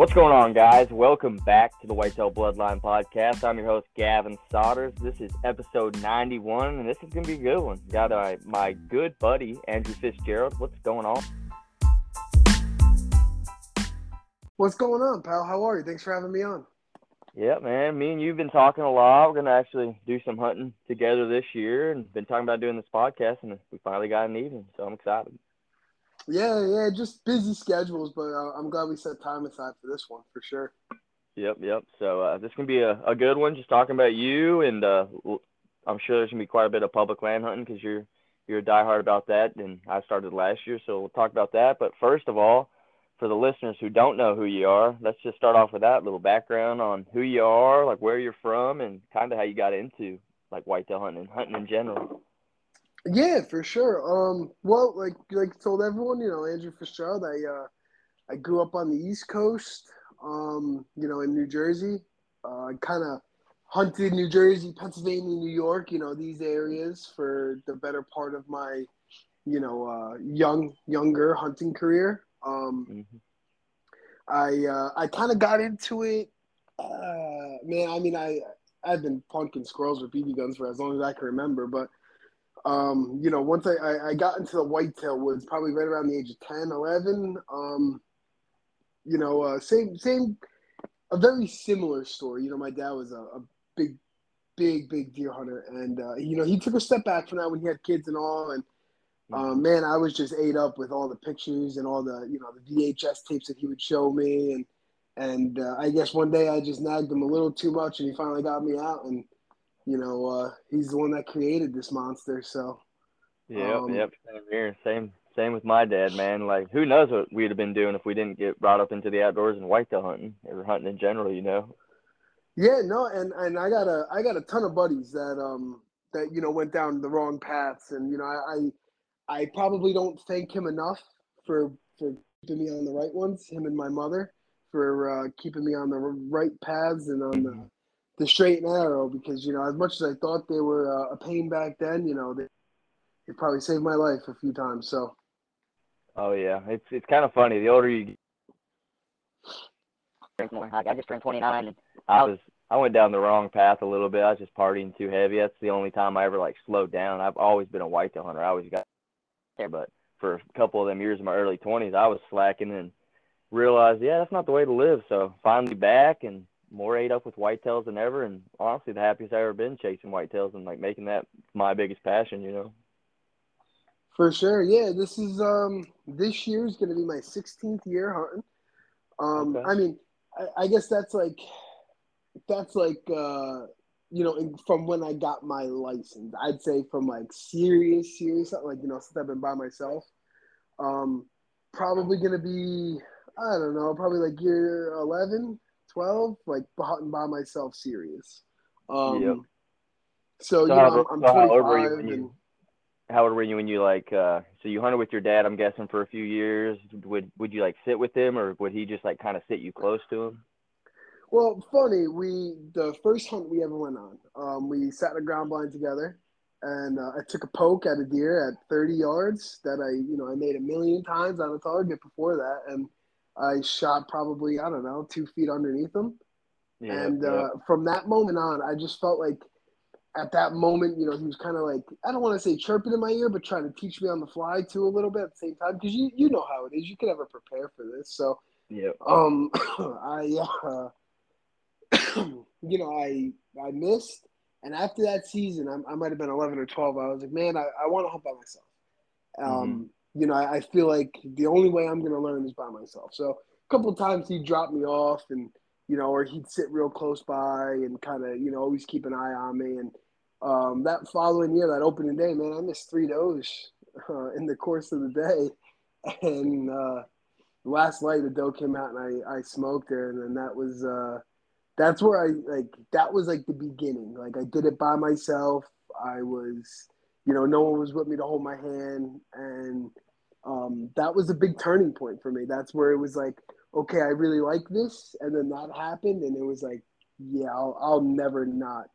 What's going on, guys? Welcome back to the Whitetail Bloodline Podcast. I'm your host, Gavin Sodders. This is episode 91, and this is going to be a good one. Got uh, my good buddy, Andrew Fitzgerald. What's going on? What's going on, pal? How are you? Thanks for having me on. Yeah, man. Me and you've been talking a lot. We're going to actually do some hunting together this year and been talking about doing this podcast, and we finally got an evening, so I'm excited. Yeah, yeah, just busy schedules, but uh, I'm glad we set time aside for this one for sure. Yep, yep. So uh, this can be a, a good one, just talking about you, and uh, I'm sure there's gonna be quite a bit of public land hunting because you're you're a diehard about that, and I started last year, so we'll talk about that. But first of all, for the listeners who don't know who you are, let's just start off with that little background on who you are, like where you're from, and kind of how you got into like whitetail hunting and hunting in general. Yeah, for sure. Um, well, like like told everyone, you know, Andrew Fitzgerald. I uh, I grew up on the East Coast. Um, you know, in New Jersey. Uh, I kind of hunted New Jersey, Pennsylvania, New York. You know, these areas for the better part of my, you know, uh, young younger hunting career. Um, mm-hmm. I uh, I kind of got into it. Uh, man, I mean, I I've been punking squirrels with BB guns for as long as I can remember, but um, you know, once I, I, I, got into the whitetail woods, probably right around the age of 10, 11, um, you know, uh, same, same, a very similar story. You know, my dad was a, a big, big, big deer hunter. And, uh, you know, he took a step back from that when he had kids and all. And, um, man, I was just ate up with all the pictures and all the, you know, the VHS tapes that he would show me. And, and uh, I guess one day I just nagged him a little too much and he finally got me out. And, you know, uh, he's the one that created this monster. So, yep, um, yep, same here. Same, same with my dad, man. Like, who knows what we'd have been doing if we didn't get brought up into the outdoors and whitetail hunting or hunting in general, you know? Yeah, no, and and I got a I got a ton of buddies that um that you know went down the wrong paths, and you know I I, I probably don't thank him enough for for keeping me on the right ones. Him and my mother for uh, keeping me on the right paths and on the the straight and narrow because you know as much as I thought they were uh, a pain back then, you know they they probably saved my life a few times. So. Oh yeah, it's it's kind of funny. The older you drink more. I just turned 29, and I was I went down the wrong path a little bit. I was just partying too heavy. That's the only time I ever like slowed down. I've always been a whitetail hunter. I always got there, but for a couple of them years in my early 20s, I was slacking and realized, yeah, that's not the way to live. So finally back and more ate up with whitetails than ever, and honestly, the happiest I've ever been chasing whitetails and like making that my biggest passion. You know. For sure, yeah. This is um this year is going to be my 16th year hunting. Um, okay. I mean, I, I, guess that's like that's like uh you know in, from when I got my license. I'd say from like serious, serious, like you know since I've been by myself. Um, probably going to be I don't know, probably like year 11 12, like hunting by myself serious. Um, yep. So, so you know, I'm, I'm 25 and. You, how old were you when you like? Uh, so you hunted with your dad, I'm guessing, for a few years. Would would you like sit with him, or would he just like kind of sit you close to him? Well, funny. We the first hunt we ever went on, um, we sat in a ground blind together, and uh, I took a poke at a deer at 30 yards that I, you know, I made a million times on a target before that, and I shot probably I don't know two feet underneath him, yeah, and yeah. Uh, from that moment on, I just felt like at that moment, you know, he was kind of like I don't want to say chirping in my ear, but trying to teach me on the fly too a little bit at the same time because you you know how it is. You can never prepare for this, so yeah. Um, I uh, you know I I missed, and after that season, I, I might have been eleven or twelve. I was like, man, I, I want to hunt by myself. Um, mm-hmm you know, I, I feel like the only way I'm going to learn is by myself. So a couple times he'd drop me off and, you know, or he'd sit real close by and kind of, you know, always keep an eye on me. And um, that following year, that opening day, man, I missed three does uh, in the course of the day. And uh, last night, the doe came out and I, I smoked her. And then that was, uh, that's where I, like, that was like the beginning. Like, I did it by myself. I was, you know, no one was with me to hold my hand, and um, that was a big turning point for me. That's where it was like, okay, I really like this, and then that happened, and it was like, yeah, I'll, I'll never not,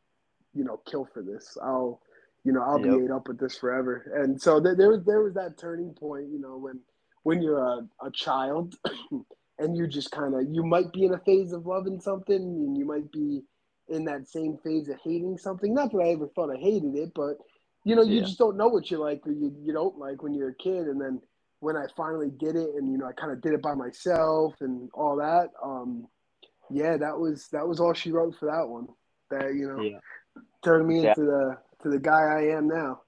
you know, kill for this. I'll, you know, I'll yep. be ate up with this forever. And so th- there was there was that turning point, you know, when when you're a, a child, and you just kind of you might be in a phase of loving something and you might be in that same phase of hating something not that i ever thought i hated it but you know you Yeah. just don't know what you like or you, you don't like when you're a kid and then when i finally did it and you know i kind of did it by myself and all that um yeah that was that was all she wrote for that one that you know Yeah. turned me Yeah. into the to the guy i am now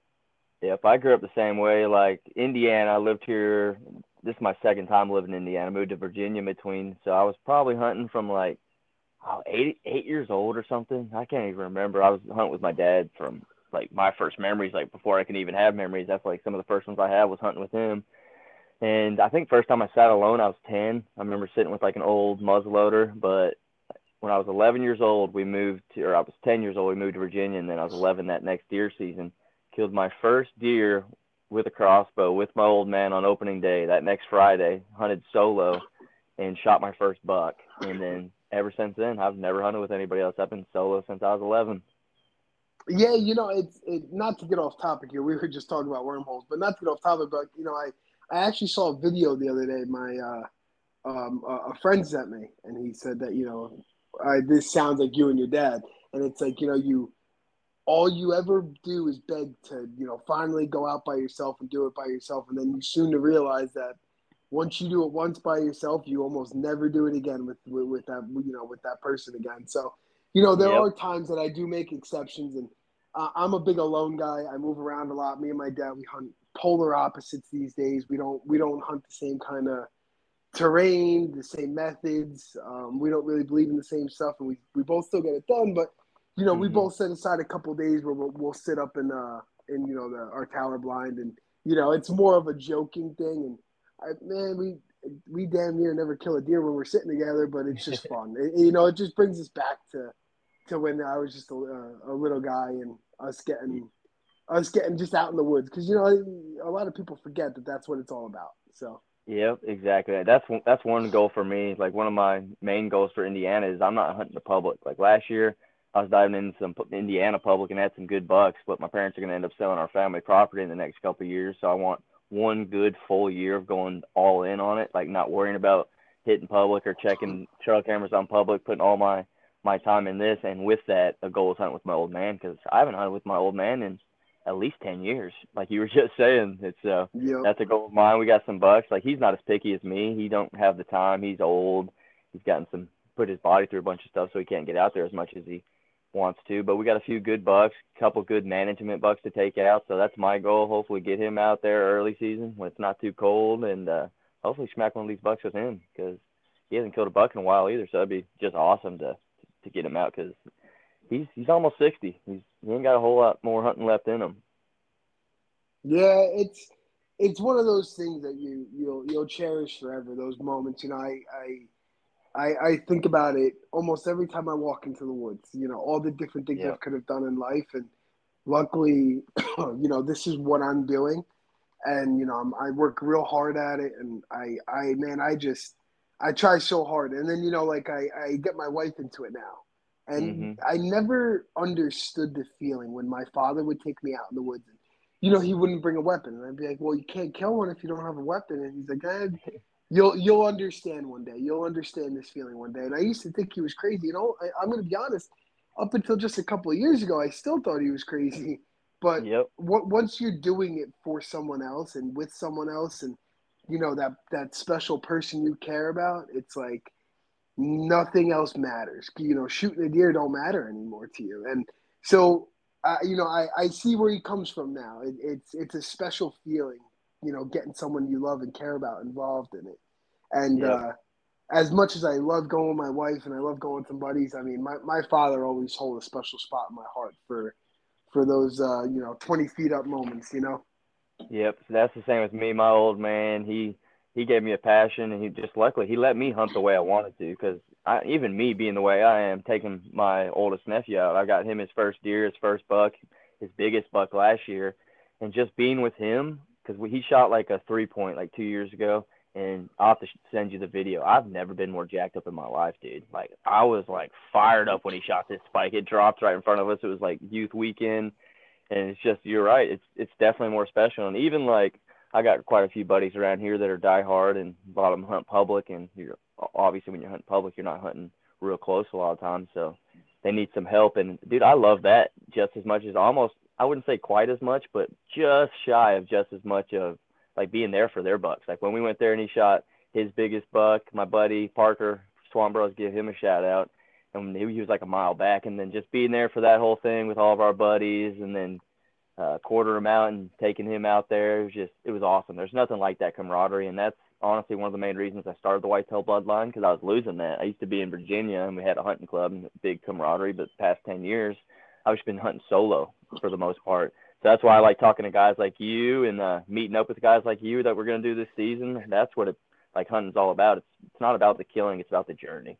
Yep, I grew up the same way. Like Indiana, I lived here. This is my second time living in Indiana. I moved to Virginia in between, so I was probably hunting from like oh, eight eight years old or something. I can't even remember. I was hunting with my dad from like my first memories, like before I can even have memories. That's like some of the first ones I had was hunting with him. And I think first time I sat alone, I was ten. I remember sitting with like an old muzzleloader, but when I was 11 years old, we moved to, or I was 10 years old, we moved to Virginia, and then I was 11 that next deer season killed my first deer with a crossbow with my old man on opening day that next Friday, hunted solo and shot my first buck. And then ever since then, I've never hunted with anybody else. I've been solo since I was 11. Yeah, you know, it's it, not to get off topic here. We were just talking about wormholes, but not to get off topic. But you know, I I actually saw a video the other day. My uh, um, a friend sent me, and he said that you know, I, this sounds like you and your dad, and it's like you know, you all you ever do is beg to you know finally go out by yourself and do it by yourself, and then you soon to realize that once you do it once by yourself, you almost never do it again with with, with that you know with that person again. So you know, there Yep. are times that I do make exceptions, and uh, I'm a big alone guy. I move around a lot. Me and my dad, we hunt polar opposites these days. We don't we don't hunt the same kind of terrain, the same methods. Um, we don't really believe in the same stuff, and we, we both still get it done. But you know, we Mhm. both set aside a couple days where we'll, we'll sit up in uh in you know the our tower blind, and you know it's more of a joking thing. And I, man, we we damn near never kill a deer when we're sitting together, but it's just fun. It- you know, it just brings us back to to when I was just a, uh, a little guy and us getting us getting just out in the woods because you know a lot of people forget that that's what it's all about. So Yep, exactly. That's that's one goal for me. Like one of my main goals for Indiana is I'm not hunting the public. Like last year, I was diving into some Indiana public and had some good bucks, but my parents are going to end up selling our family property in the next couple of years. So I want one good full year of going all in on it, like not worrying about hitting public or checking trail cameras on public, putting all my my time in this. And with that, a goal is hunting with my old man because I haven't hunted with my old man in at least ten years. Like you were just saying, it's uh yeah, that's a goal of mine. We got some bucks. Like he's not as picky as me. He don't have the time. He's old. He's gotten some put his body through a bunch of stuff, so he can't get out there as much as he wants to. But we got a few good bucks, a couple good management bucks to take out. So that's my goal. Hopefully get him out there early season when it's not too cold, and uh, hopefully smack one of these bucks with him because he hasn't killed a buck in a while either. So that'd be just awesome to to get him out because he's he's almost sixty. He's he ain't got a whole lot more hunting left in him. yeah, it's it's one of those things that you you'll you'll cherish forever. Those moments, you know, I I. I, I think about it almost every time I walk into the woods. You know, all the different things Yeah. I could have done in life, and luckily, you know, this is what I'm doing, and you know, I'm, I work real hard at it, and I, I, man, I just, I try so hard, and then you know, like I, I get my wife into it now, and Mhm. I never understood the feeling when my father would take me out in the woods, and you know, he wouldn't bring a weapon, and I'd be like, well, you can't kill one if you don't have a weapon, and he's like, eh, You'll you'll understand one day. You'll understand this feeling one day. And I used to think he was crazy. You know, I, I'm going to be honest. Up until just a couple of years ago, I still thought he was crazy. But Yep. w- once you're doing it for someone else and with someone else, and you know that that special person you care about, it's like nothing else matters. You know, shooting a deer don't matter anymore to you. And so, uh, you know, I, I see where he comes from now. It, it's it's a special feeling, you know, getting someone you love and care about involved in it. And Yep. uh, as much as I love going with my wife and I love going with some buddies, I mean, my, my father always hold a special spot in my heart for for those uh, you know twenty feet up moments. You know. Yep, that's the same with me. My old man, he he gave me a passion, and he just luckily he let me hunt the way I wanted to. Because I even me being the way I am, taking my oldest nephew out, I got him his first deer, his first buck, his biggest buck last year, and just being with him because he shot like a three point like two years ago, and I'll have to send you the video. I've never been more jacked up in my life, dude. Like I was like fired up when he shot this spike. It dropped right in front of us. It was like youth weekend and it's just you're right. It's it's definitely more special. And even like I got quite a few buddies around here that are diehard and them hunt public, and you're obviously when you're hunting public, you're not hunting real close a lot of times, so they need some help. And dude, I love that just as much as almost I wouldn't say quite as much, but just shy of just as much of like being there for their bucks. Like when we went there and he shot his biggest buck, my buddy Parker Swamp Bros give him a shout out. And he was like a mile back, and then just being there for that whole thing with all of our buddies, and then uh, quarter him out and taking him out there, it was just it was awesome. There's nothing like that camaraderie, and that's honestly one of the main reasons I started the Whitetail Bloodline because I was losing that. I used to be in Virginia and we had a hunting club and big camaraderie, but the past ten years I've just been hunting solo for the most part. So that's why I like talking to guys like you and uh, meeting up with guys like you that we're to do this season. That's what it like hunting's all about. It's it's not about the killing; it's about the journey.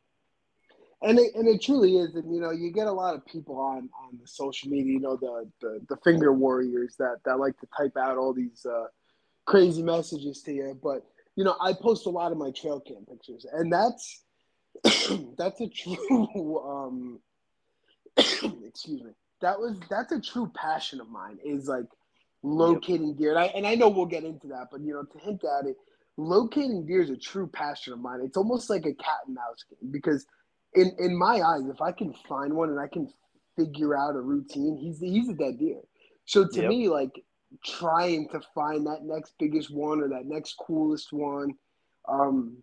And it, and it truly is, and you know, you get a lot of people on on the social media, you know, the the, the finger warriors that that like to type out all these uh, crazy messages to you. But you know, I post a lot of my trail cam pictures, and that's that's a true um, excuse me. That was that's a true passion of mine. Is like locating deer, and I and I know we'll get into that, but you know, to hint at it, locating deer is a true passion of mine. It's almost like a cat and mouse game because in in my eyes, if I can find one and I can figure out a routine, he's he's a dead deer. So to yep. me, like trying to find that next biggest one or that next coolest one, um,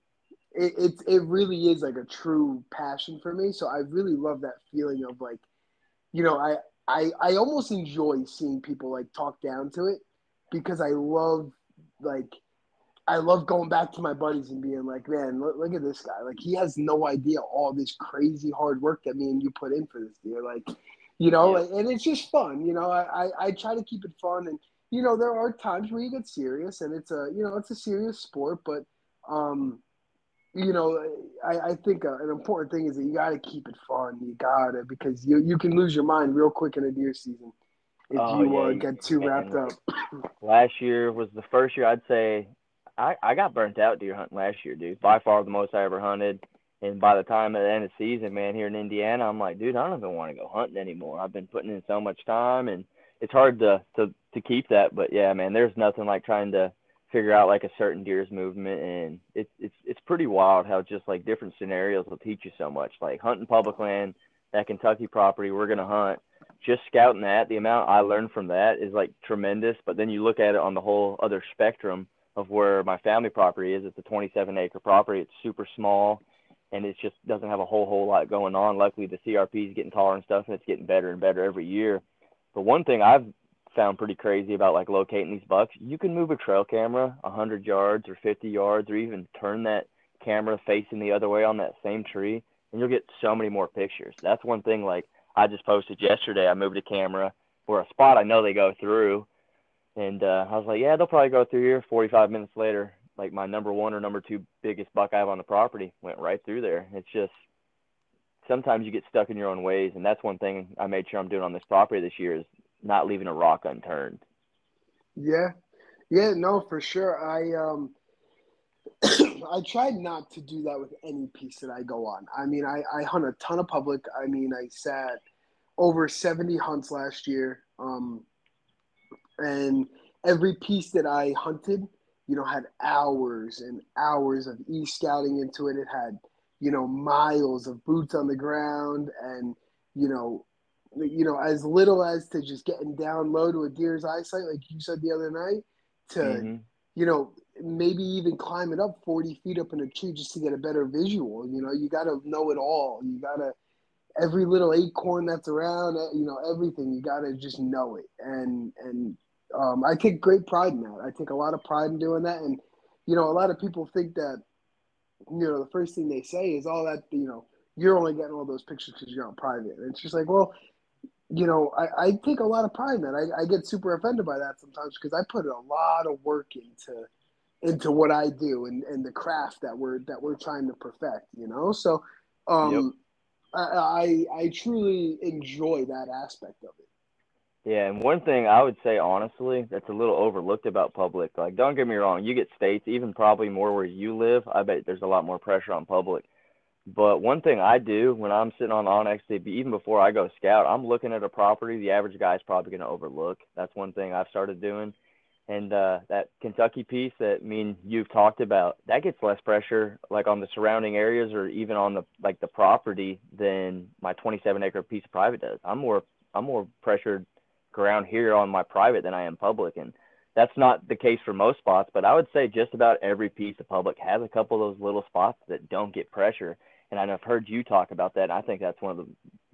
it, it it really is like a true passion for me. So I really love that feeling of like, you know, I I I almost enjoy seeing people like talk down to it because I love like I love going back to my buddies and being like, man, look, look, at this guy. Like he has no idea all this crazy hard work that me and you put in for this deer. Like, you know, yeah. and it's just fun. You know, I, I, I try to keep it fun, and you know, there are times where you get serious, and it's a you know it's a serious sport, but um, you know, I, I think uh, an important thing is that you got to keep it fun. You gotta because you you can lose your mind real quick in a deer season if oh, you yeah, uh, get too wrapped up. last year was the first year I'd say I, I got burnt out deer hunting last year, dude. By far the most I ever hunted. And by the time at the end of the season, man, here in Indiana, I'm like, dude, I don't even want to go hunting anymore. I've been putting in so much time, and it's hard to to to keep that. But yeah, man, there's nothing like trying to figure out like a certain deer's movement, and it's it's it's pretty wild how just like different scenarios will teach you so much. Like hunting public land, that Kentucky property we're gonna hunt. Just scouting that, the amount I learned from that is like tremendous. But then you look at it on the whole other spectrum of where my family property is. It's a 27 acre property. It's super small and it just doesn't have a whole whole lot going on. Luckily, the CRP is getting taller and stuff, and it's getting better and better every year. But one thing I've found pretty crazy about like locating these bucks, you can move a trail camera 100 yards or 50 yards, or even turn that camera facing the other way on that same tree, and you'll get so many more pictures. That's one thing. Like I just posted yesterday, I moved a camera for a spot I know they go through, and uh, I was like, yeah, they'll probably go through here. 45 minutes later, like my number one or number two biggest buck I have on the property went right through there. It's just sometimes you get stuck in your own ways, and that's one thing I made sure I'm doing on this property this year is not leaving a rock unturned. Yeah, yeah, no, for sure. I um, I tried not to do that with any piece that I go on. I mean, I I hunt a ton of public. I mean, I sat over 70 hunts last year. Um, and every piece that I hunted, you know, had hours and hours of e scouting into it. It had, you know, miles of boots on the ground, and you know, you know, as little as to just getting down low to a deer's eyesight, like you said the other night, to mm-hmm. you know, maybe even climbing up forty feet up in a tree just to get a better visual. You know, you got to know it all. You got to every little acorn that's around, you know, everything. You got to just know it, and and um, I take great pride in that. I take a lot of pride in doing that. And, you know, a lot of people think that, you know, the first thing they say is all that, you know, you're only getting all those pictures because you're on private. And it's just like, well, you know, I, I take a lot of pride in that. I, I get super offended by that sometimes because I put a lot of work into into what I do and, and the craft that we're that we're trying to perfect, you know? So um yep. I, I I truly enjoy that aspect of it. Yeah, and one thing I would say honestly that's a little overlooked about public, like don't get me wrong, you get states, even probably more where you live, I bet there's a lot more pressure on public. But one thing I do when I'm sitting on onX, even before I go scout, I'm looking at a property the average guy's probably going to overlook. That's one thing I've started doing. And uh, that Kentucky piece that I mean you've talked about, that gets less pressure like on the surrounding areas or even on the like the property than my 27 acre piece of private does. I'm more I'm more pressured around here on my private than I am public, and that's not the case for most spots. But I would say just about every piece of public has a couple of those little spots that don't get pressure. And I've heard you talk about that. And I think that's one of the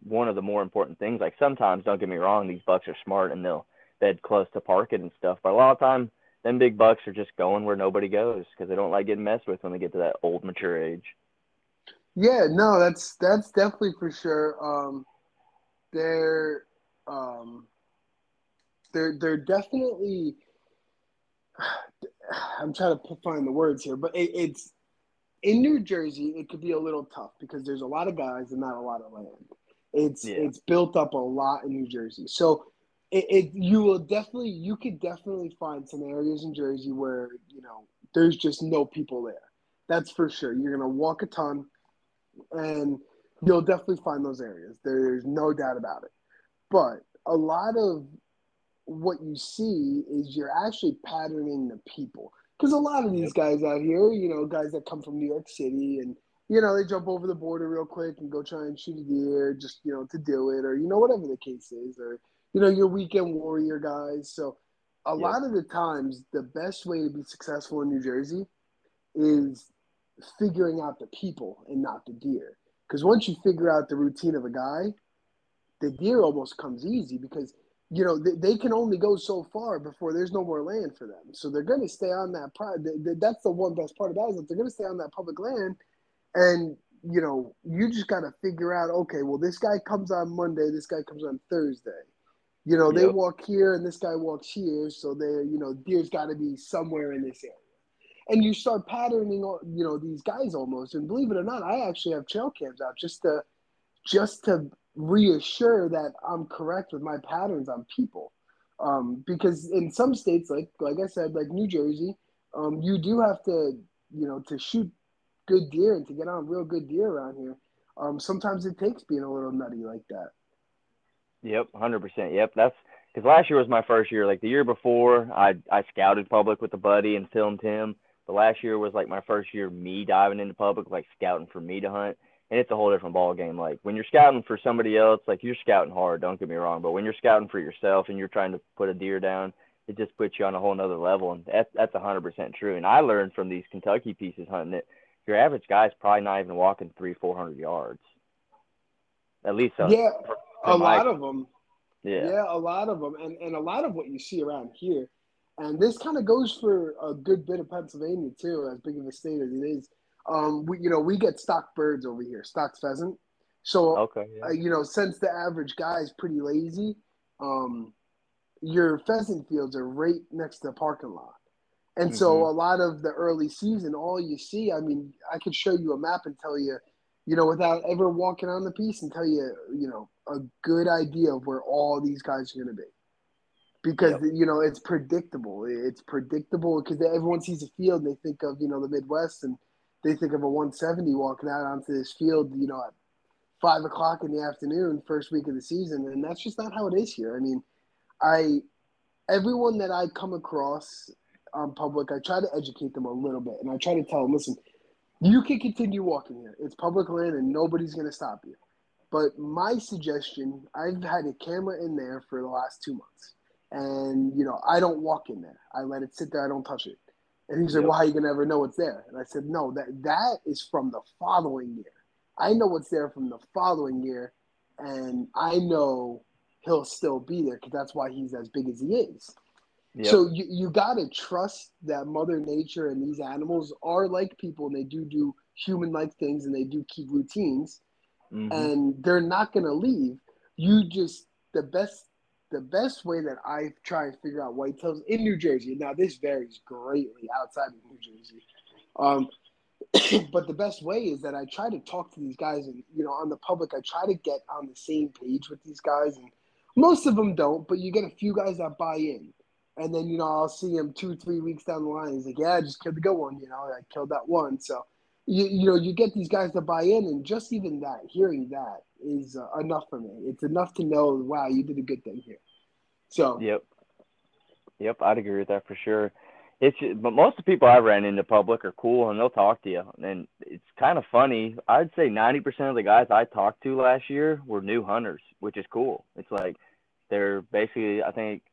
one of the more important things. Like sometimes, don't get me wrong, these bucks are smart and they'll bed close to parking and stuff. But a lot of time, them big bucks are just going where nobody goes because they don't like getting messed with when they get to that old mature age. Yeah, no, that's that's definitely for sure. Um, they're um, they're they're definitely. I'm trying to find the words here, but it, it's in New Jersey. It could be a little tough because there's a lot of guys and not a lot of land. It's yeah. it's built up a lot in New Jersey, so it, it, you will definitely you could definitely find some areas in Jersey where you know there's just no people there. That's for sure. You're gonna walk a ton, and you'll definitely find those areas. There's no doubt about it. But a lot of what you see is you're actually patterning the people because a lot of these guys out here, you know, guys that come from New York City and you know they jump over the border real quick and go try and shoot a deer just you know to do it or you know whatever the case is or you know, your weekend warrior guys. So a yeah. lot of the times, the best way to be successful in New Jersey is figuring out the people and not the deer. Because once you figure out the routine of a guy, the deer almost comes easy because you know they, they can only go so far before there's no more land for them. So they're going to stay on that. Pri- that's the one best part about it is that they're going to stay on that public land, and you know you just got to figure out okay, well this guy comes on Monday, this guy comes on Thursday you know, they walk here and this guy walks here, so they, you know, deer's got to be somewhere in this area. And you start patterning, you know, these guys almost. And believe it or not, I actually have trail cams out just to, just to reassure that I'm correct with my patterns on people. Um, because in some states, like like I said, like New Jersey, um, you do have to, you know, to shoot good deer and to get on real good deer around here. Um, sometimes it takes being a little nutty like that. Yep, hundred percent. Yep, that's because last year was my first year. Like the year before, I I scouted public with a buddy and filmed him. The last year was like my first year me diving into public, like scouting for me to hunt, and it's a whole different ball game. Like when you're scouting for somebody else, like you're scouting hard. Don't get me wrong, but when you're scouting for yourself and you're trying to put a deer down, it just puts you on a whole nother level, and that's that's hundred percent true. And I learned from these Kentucky pieces hunting that your average guy's probably not even walking three, four hundred yards. At least so. Yeah a lot of them. Yeah. yeah, a lot of them, and and a lot of what you see around here, and this kind of goes for a good bit of Pennsylvania too, as big of a state as it is. Um, we you know we get stock birds over here, stock pheasant. So okay, yeah. uh, you know since the average guy is pretty lazy, um, your pheasant fields are right next to the parking lot. And mm-hmm. so a lot of the early season, all you see, I mean, I could show you a map and tell you you know, without ever walking on the piece and tell you, you know, a good idea of where all these guys are going to be. Because, yep. you know, it's predictable. It's predictable because everyone sees a field and they think of, you know, the Midwest and they think of a 170 walking out onto this field, you know, at five o'clock in the afternoon, first week of the season. And that's just not how it is here. I mean, I, everyone that I come across on public, I try to educate them a little bit and I try to tell them, listen, you can continue walking here. It's public land and nobody's going to stop you. But my suggestion, I've had a camera in there for the last two months. And, you know, I don't walk in there. I let it sit there. I don't touch it. And he's yep. like, well, how are you going to ever know what's there? And I said, no, that that is from the following year. I know what's there from the following year. And I know he'll still be there because that's why he's as big as he is. Yep. So you, you got to trust that Mother Nature and these animals are like people and they do do human like things and they do keep routines mm-hmm. and they're not going to leave. You just, the best the best way that I try and figure out whitetails in New Jersey. Now this varies greatly outside of New Jersey, um, but the best way is that I try to talk to these guys, and you know, on the public, I try to get on the same page with these guys, and most of them don't, but you get a few guys that buy in, and then you know I'll see him two three weeks down the line. He's like, "Yeah, I just killed the good one. You know, I killed that one." So you you know you get these guys to buy in, and just even that, hearing that is uh, enough for me. It's enough to know, wow, you did a good thing here. So yep. Yep, I'd agree with that for sure. It's but most of the people I've ran into public are cool and they'll talk to you. And it's kind of funny. I'd say 90% of the guys I talked to last year were new hunters, which is cool. It's like they're basically I think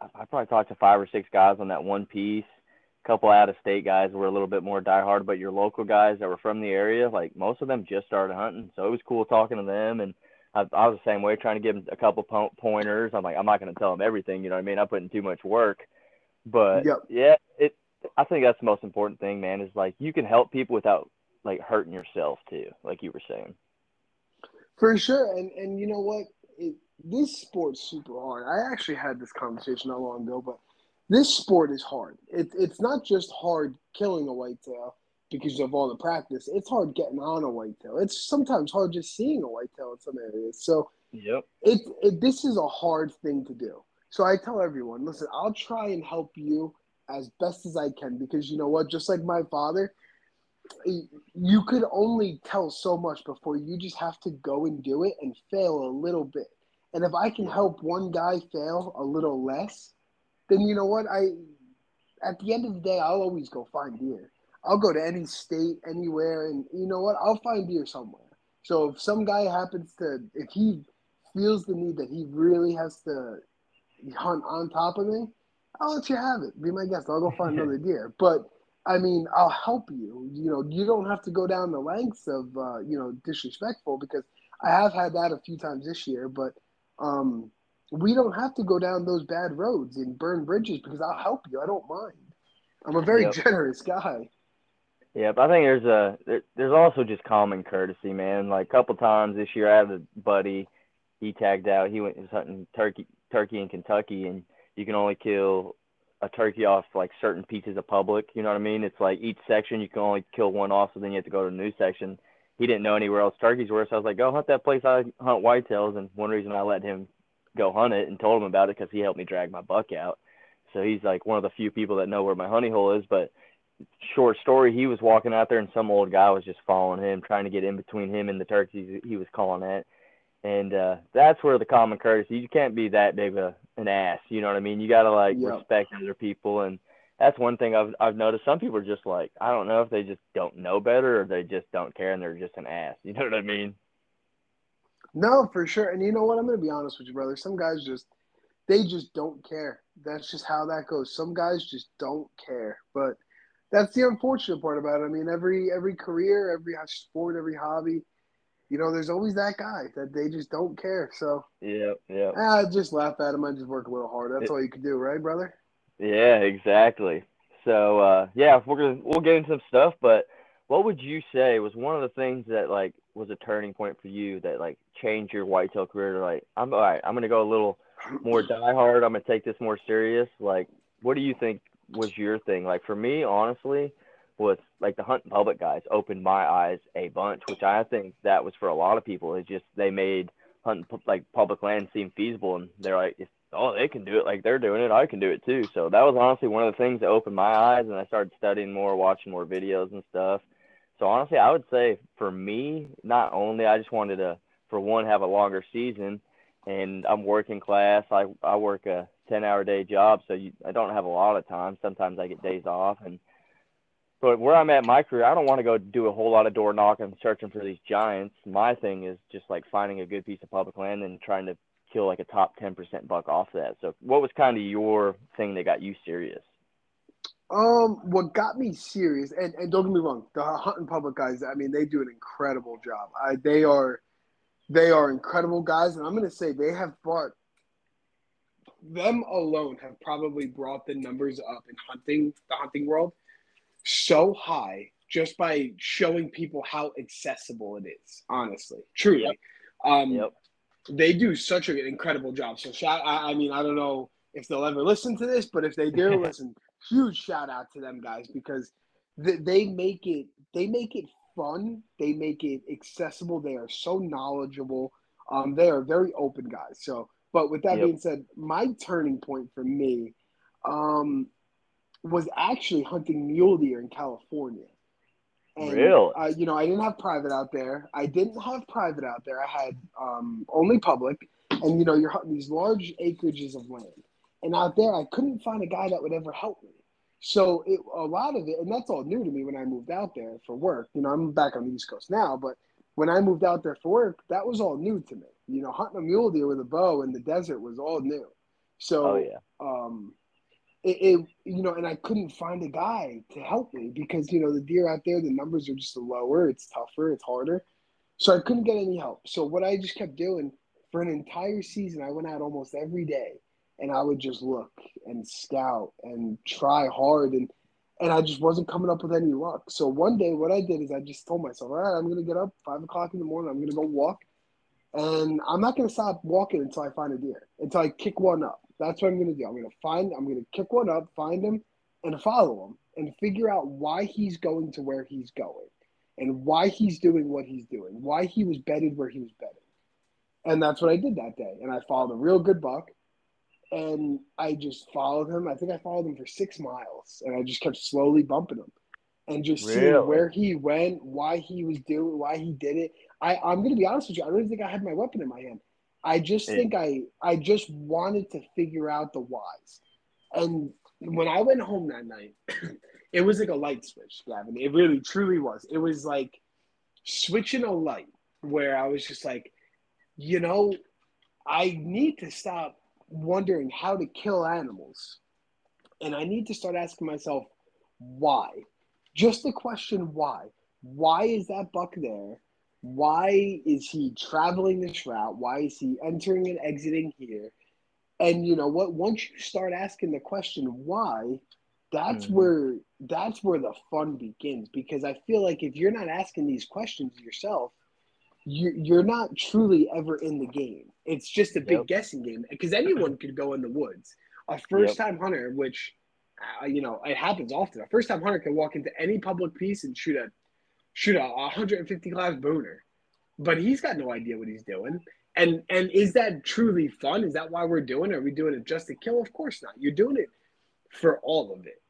I probably talked to five or six guys on that one piece. A couple out of state guys were a little bit more diehard, but your local guys that were from the area, like most of them just started hunting. So it was cool talking to them and I, I was the same way, trying to give them a couple po- pointers. I'm like, I'm not going to tell them everything, you know what I mean? I put in too much work, but Yep. yeah, it. I think that's the most important thing, man. Is like you can help people without like hurting yourself too, like you were saying. For sure, and and you know what? It, this sport's super hard. I actually had this conversation not long ago, but this sport is hard. It, it's not just hard killing a whitetail because of all the practice. It's hard getting on a whitetail. It's sometimes hard just seeing a whitetail in some areas. So Yep. it, it this is a hard thing to do. So I tell everyone, listen, I'll try and help you as best as I can because you know what? Just like my father, you could only tell so much before you just have to go and do it and fail a little bit. And if I can help one guy fail a little less, then you know what? I at the end of the day, I'll always go find deer. I'll go to any state, anywhere, and you know what? I'll find deer somewhere. So if some guy happens to, if he feels the need that he really has to hunt on top of me, I'll let you have it. Be my guest. I'll go find another deer. But I mean, I'll help you. You know, you don't have to go down the lengths of, uh, you know, disrespectful because I have had that a few times this year. But um, we don't have to go down those bad roads and burn bridges because I'll help you. I don't mind. I'm a very Yep. generous guy. Yep. I think there's a there, there's also just common courtesy, man. Like a couple times this year, I had a buddy. He tagged out. He went he was hunting turkey turkey in Kentucky, and you can only kill a turkey off like certain pieces of public. You know what I mean? It's like each section you can only kill one off, so then you have to go to a new section. He didn't know anywhere else turkeys were, so I was like, go hunt that place I hunt whitetails. And one reason I let him go hunt it and told him about it because he helped me drag my buck out. So he's like one of the few people that know where my honey hole is. But short story, he was walking out there and some old guy was just following him, trying to get in between him and the turkeys he was calling at. And uh, that's where the common courtesy. You can't be that big of a, an ass. You know what I mean? You gotta like Yeah. respect other people, and that's one thing I've I've noticed. Some people are just like I don't know if they just don't know better or they just don't care and they're just an ass. You know what I mean? No, for sure. And you know what? I'm going to be honest with you, brother. Some guys just, they just don't care. That's just how that goes. Some guys just don't care. But that's the unfortunate part about it. I mean, every every career, every sport, every hobby, you know, there's always that guy that they just don't care. So Yeah, yeah. I just laugh at him. I just work a little harder. That's all you can do, right, brother? Yeah, exactly. So uh yeah, we're gonna we'll get into some stuff, but what would you say was one of the things that like was a turning point for you that like changed your whitetail career to like I'm all right, I'm gonna go a little more diehard, I'm gonna take this more serious. Like what do you think was your thing? Like for me, honestly, was like the hunt public guys opened my eyes a bunch, which I think that was for a lot of people. It's just they made hunting like public land seem feasible, and they're like, if, oh, they can do it like they're doing it, I can do it too. So that was honestly one of the things that opened my eyes, and I started studying more, watching more videos and stuff. So honestly, I would say for me, not only I just wanted to, for one, have a longer season, and I'm working class. I I work a ten hour day job, so you, I don't have a lot of time. Sometimes I get days off, and but where I'm at in my career, I don't want to go do a whole lot of door knocking, searching for these giants. My thing is just like finding a good piece of public land and trying to kill like a top ten percent buck off that. So, what was kind of your thing that got you serious? Um, what got me serious, and, and don't get me wrong, the hunting public guys, I mean, they do an incredible job. I, they are, they are incredible guys, and I'm to say they have brought them alone have probably brought the numbers up in hunting, the hunting world, so high just by showing people how accessible it is. Honestly, truly, Yep. um, Yep. they do such an incredible job. So shout, I, I mean, I don't know if they'll ever listen to this, but if they do, listen, huge shout out to them guys because they, they make it, they make it fun. They make it accessible. They are so knowledgeable. Um, they are very open guys. So, but with that Yep. being said, my turning point for me, um, was actually hunting mule deer in California. Really? Uh, you know, I didn't have private out there. I didn't have private out there. I had um, only public, and you know, you're hunting these large acreages of land. And out there, I couldn't find a guy that would ever help me. So it, a lot of it, and that's all new to me when I moved out there for work. You know, I'm back on the East Coast now, but when I moved out there for work, that was all new to me. You know, hunting a mule deer with a bow in the desert was all new. So, Oh yeah. um, it, it, you know, and I couldn't find a guy to help me because you know the deer out there, the numbers are just lower. It's tougher. It's harder. So I couldn't get any help. So what I just kept doing for an entire season, I went out almost every day, and I would just look and scout and try hard, and and I just wasn't coming up with any luck. So one day, what I did is I just told myself, all right, I'm gonna get up five o'clock in the morning. I'm gonna go walk, and I'm not gonna stop walking until I find a deer, until I kick one up. That's what I'm gonna do. I'm gonna find, I'm gonna kick one up, find him, and follow him, and figure out why he's going to where he's going, and why he's doing what he's doing, why he was bedded where he was bedded. And that's what I did that day. And I followed a real good buck, and I just followed him. I think I followed him for six miles, and I just kept slowly bumping him, and just seeing where he went, why he was doing, why he did it. I, I'm gonna be honest with you. I don't even think I had my weapon in my hand. I just Yeah. think I, I just wanted to figure out the whys. And when I went home that night, it was like a light switch, Gavin. It really, truly was. It was like switching a light where I was just like, you know, I need to stop wondering how to kill animals. And I need to start asking myself, why? Just the question, why? Why is that buck there? Why is he traveling this route? Why is he entering and exiting here? And you know what? Once you start asking the question, why, that's Mhm. where that's where the fun begins. Because I feel like if you're not asking these questions yourself, you, you're not truly ever in the game. It's just a big Yep. guessing game because anyone could go in the woods. A first time hunter, which uh, you know it happens often, a first time hunter can walk into any public piece and shoot a shoot a 150 class booner, but he's got no idea what he's doing. And and is that truly fun? Is that why we're doing it? Are we doing it just to kill? Of course not. You're doing it for all of it.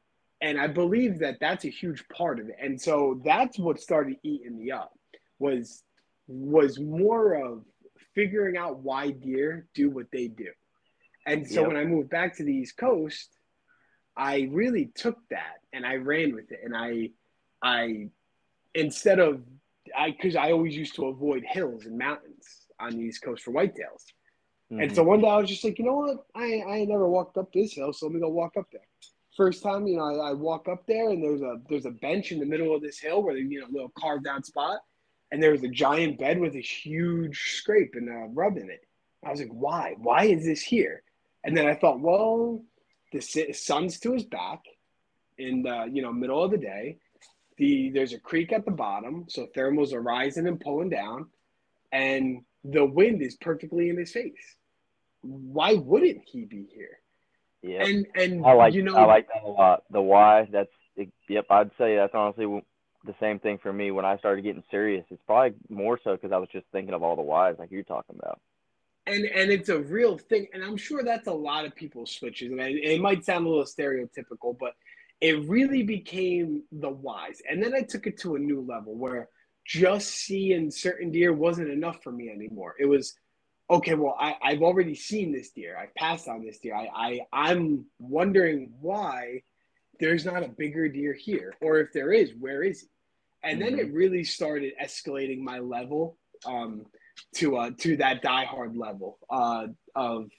And I believe that that's a huge part of it. And so that's what started eating me up was was more of figuring out why deer do what they do. And so Yep. when I moved back to the East Coast, I really took that and I ran with it. And I I instead of I because I always used to avoid hills and mountains on the East Coast for whitetails. And Mhm. so one day I was just like, you know what? I I never walked up this hill, so let me go walk up there. First time, you know, I, I walk up there and there's a there's a bench in the middle of this hill where there's you know a little carved out spot, and there was a giant bed with a huge scrape and a rub in it. I was like, why? Why is this here? And then I thought, well, the sun's to his back, in the you know middle of the day. The there's a creek at the bottom, so thermals are rising and pulling down, and the wind is perfectly in his face. Why wouldn't he be here? Yeah, And and I like you know I like that a lot. The why. That's yep. I'd say that's honestly the same thing for me when I started getting serious. It's probably more so because I was just thinking of all the whys like you're talking about. and and it's a real thing and i'm sure that's a lot of people's switches and it, might sound a little stereotypical but it really became the whys and then i took it to a new level where just seeing certain deer wasn't enough for me anymore it was okay well I, i've already seen this deer i've passed on this deer I, I i'm wondering why there's not a bigger deer here or if there is where is he? And then it really started escalating my level um, to uh to that diehard level uh of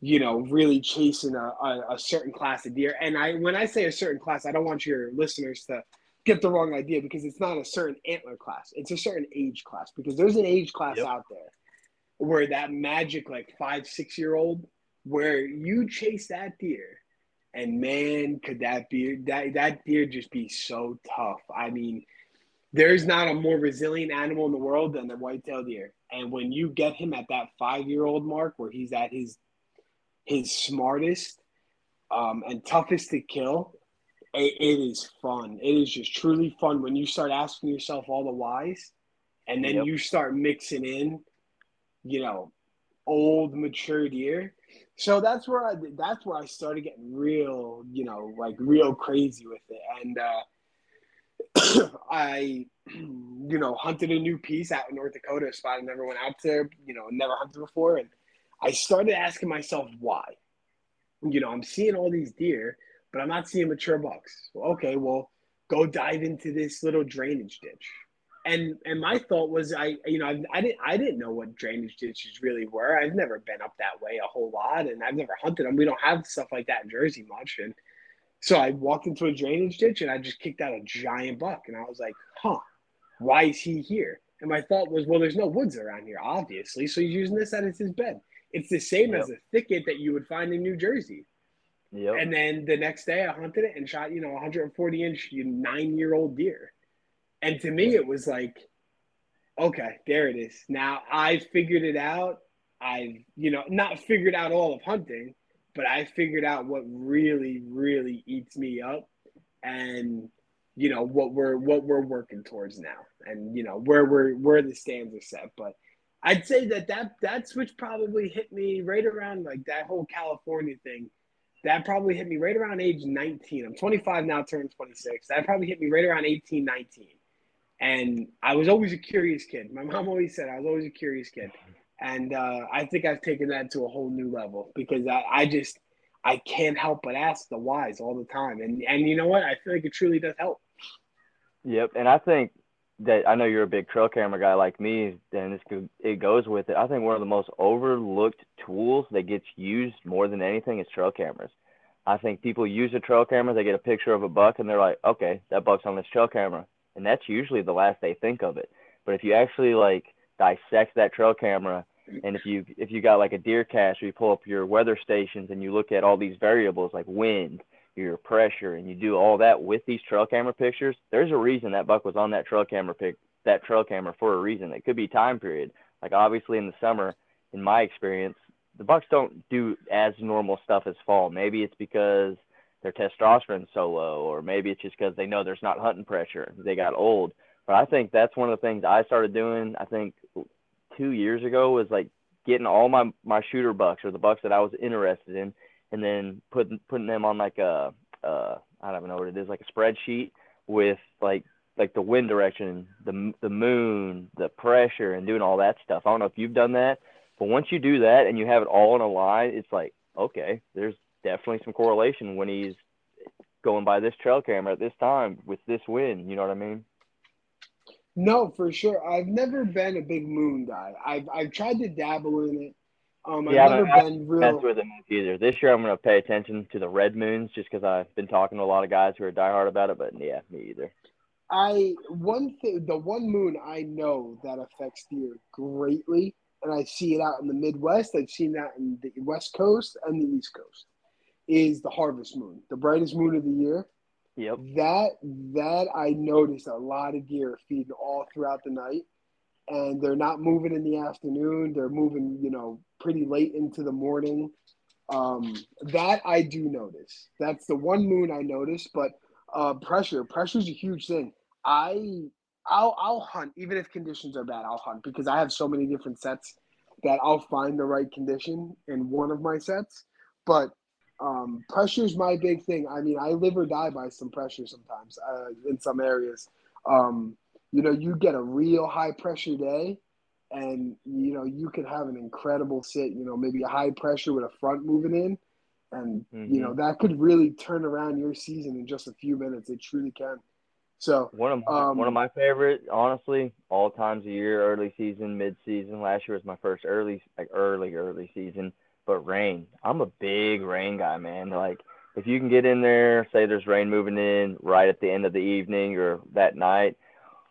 you know really chasing a, a, a certain class of deer. And i when i say a certain class i don't want your listeners to get the wrong idea because it's not a certain antler class. It's a certain age class because there's an age class Yep. out there where that magic like five six year old where you chase that deer and man could that be that that deer just be so tough i mean there's not a more resilient animal in the world than the white-tailed deer. And when you get him at that five-year-old mark, where he's at his his smartest um, and toughest to kill, it, it is fun. It is just truly fun when you start asking yourself all the whys, and then Yep. you start mixing in, you know, old mature deer. So that's where I that's where I started getting real, you know, like real crazy with it, and. uh I, you know, hunted a new piece out in North Dakota, a spot I never went out there, you know, never hunted before. And I started asking myself why. you know, I'm seeing all these deer, but I'm not seeing mature bucks. Well, okay, well, go dive into this little drainage ditch. And and my thought was I you know I, I didn't I didn't know what drainage ditches really were. I've never been up that way a whole lot, and I've never hunted them. We don't have stuff like that in Jersey much, and so I walked into a drainage ditch and I just kicked out a giant buck, and I was like, huh, why is he here? And my thought was, well, there's no woods around here, obviously, so he's using this as his bed. It's the same Yep. as a thicket that you would find in New Jersey. Yep. And then the next day, I hunted it and shot, you know, 140 inch nine year old deer. And to me, it was like, okay, there it is. Now I've figured it out. I've, you know, not figured out all of hunting, but I figured out what really, really eats me up, and you know what we're what we're working towards now, and you know where we're where the stands are set. But I'd say that that that switch probably hit me right around like that whole California thing that probably hit me right around age 19. I'm 25 now, turned 26. That probably hit me right around 18, 19. And I was always a curious kid. My mom always said I was always a curious kid. And uh, I think I've taken that to a whole new level because I, I just, I can't help but ask the whys all the time. And, and you know what? I feel like it truly does help. Yep, and I think that I know you're a big trail camera guy like me, and this it goes with it. I think one of the most overlooked tools that gets used more than anything is trail cameras. I think people use a trail camera, they get a picture of a buck, and they're like, okay, that buck's on this trail camera, and that's usually the last they think of it. But if you actually like dissect that trail camera, and if you if you got like a DeerCast, or you pull up your weather stations and you look at all these variables like wind, your pressure and you do all that with these trail camera pictures, there's a reason that buck was on that trail camera pic that trail camera for a reason. It could be time period. Like obviously in the summer, in my experience, the bucks don't do as normal stuff as fall. Maybe it's because their testosterone's so low, or maybe it's just because they know there's not hunting pressure. They got old. But I think that's one of the things I started doing. I think two years ago was like getting all my my shooter bucks or the bucks that I was interested in, and then putting putting them on like a I don't even know what it is like a spreadsheet with like like the wind direction, the the moon, the pressure, and doing all that stuff. I don't know if you've done that, but once you do that and you have it all in a line, it's like okay, there's definitely some correlation when he's going by this trail camera at this time with this wind. You know what I mean? No, for sure. I've never been a big moon guy. I've I've tried to dabble in it. Um, I've Yeah, never don't- I been That's real. with it either. This year I'm going to pay attention to the red moons just because I've been talking to a lot of guys who are diehard about it. But yeah, me either. I one thing, the one moon I know that affects deer greatly, and I see it out in the Midwest. I've seen that in the West Coast and the East Coast. Is the harvest moon, the brightest moon of the year? Yep. That that I noticed a lot of deer feeding all throughout the night, and they're not moving in the afternoon. They're moving, you know, pretty late into the morning. Um, that I do notice. That's the one moon I notice. But uh, pressure, pressure is a huge thing. I I'll I'll hunt even if conditions are bad. I'll hunt because I have so many different sets that I'll find the right condition in one of my sets. But um, pressure is my big thing. I mean, I live or die by some pressure sometimes uh, in some areas. Um, you know, you get a real high pressure day, and you know you could have an incredible sit. You know, maybe a high pressure with a front moving in, and you know that could really turn around your season in just a few minutes. It truly can. So One of my, Um, one of my favorite, honestly, all times of year, early season, mid season. Last year was my first early, like early, early season. But rain, I'm a big rain guy, man. Like if you can get in there, say there's rain moving in right at the end of the evening or that night,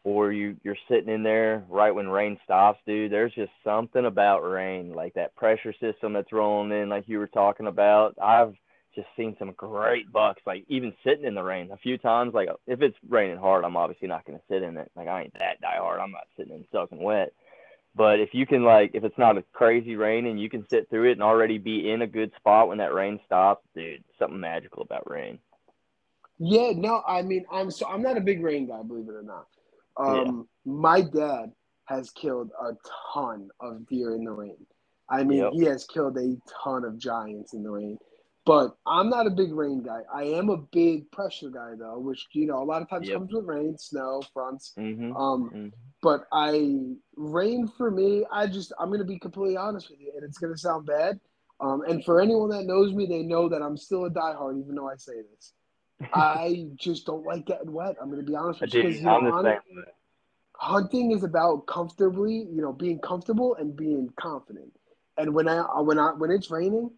or you you're sitting in there right when rain stops, dude. There's just something about rain, like that pressure system that's rolling in, like you were talking about. I've just seen some great bucks, like even sitting in the rain a few times. Like if it's raining hard, I'm obviously not to sit in it. Like I ain't that die hard. I'm not sitting in soaking wet. But if you can like, if it's not a crazy rain and you can sit through it and already be in a good spot when that rain stops, dude, something magical about rain. Yeah, no, I mean, I'm so I'm not a big rain guy, believe it or not. Um, my dad has killed a ton of deer in the rain. I mean, Yep. he has killed a ton of giants in the rain. But I'm not a big rain guy. I am a big pressure guy though, which you know a lot of times Yep. comes with rain, snow, fronts. Mhm. Um, Mhm. but I rain for me. I just I'm gonna be completely honest with you, and it's gonna sound bad. Um, and for anyone that knows me, they know that I'm still a diehard, even though I say this. I just don't like getting wet. I'm going to be honest with you because you know, hunt, hunting is about comfortably, you know, being comfortable and being confident. And when I when I when it's raining,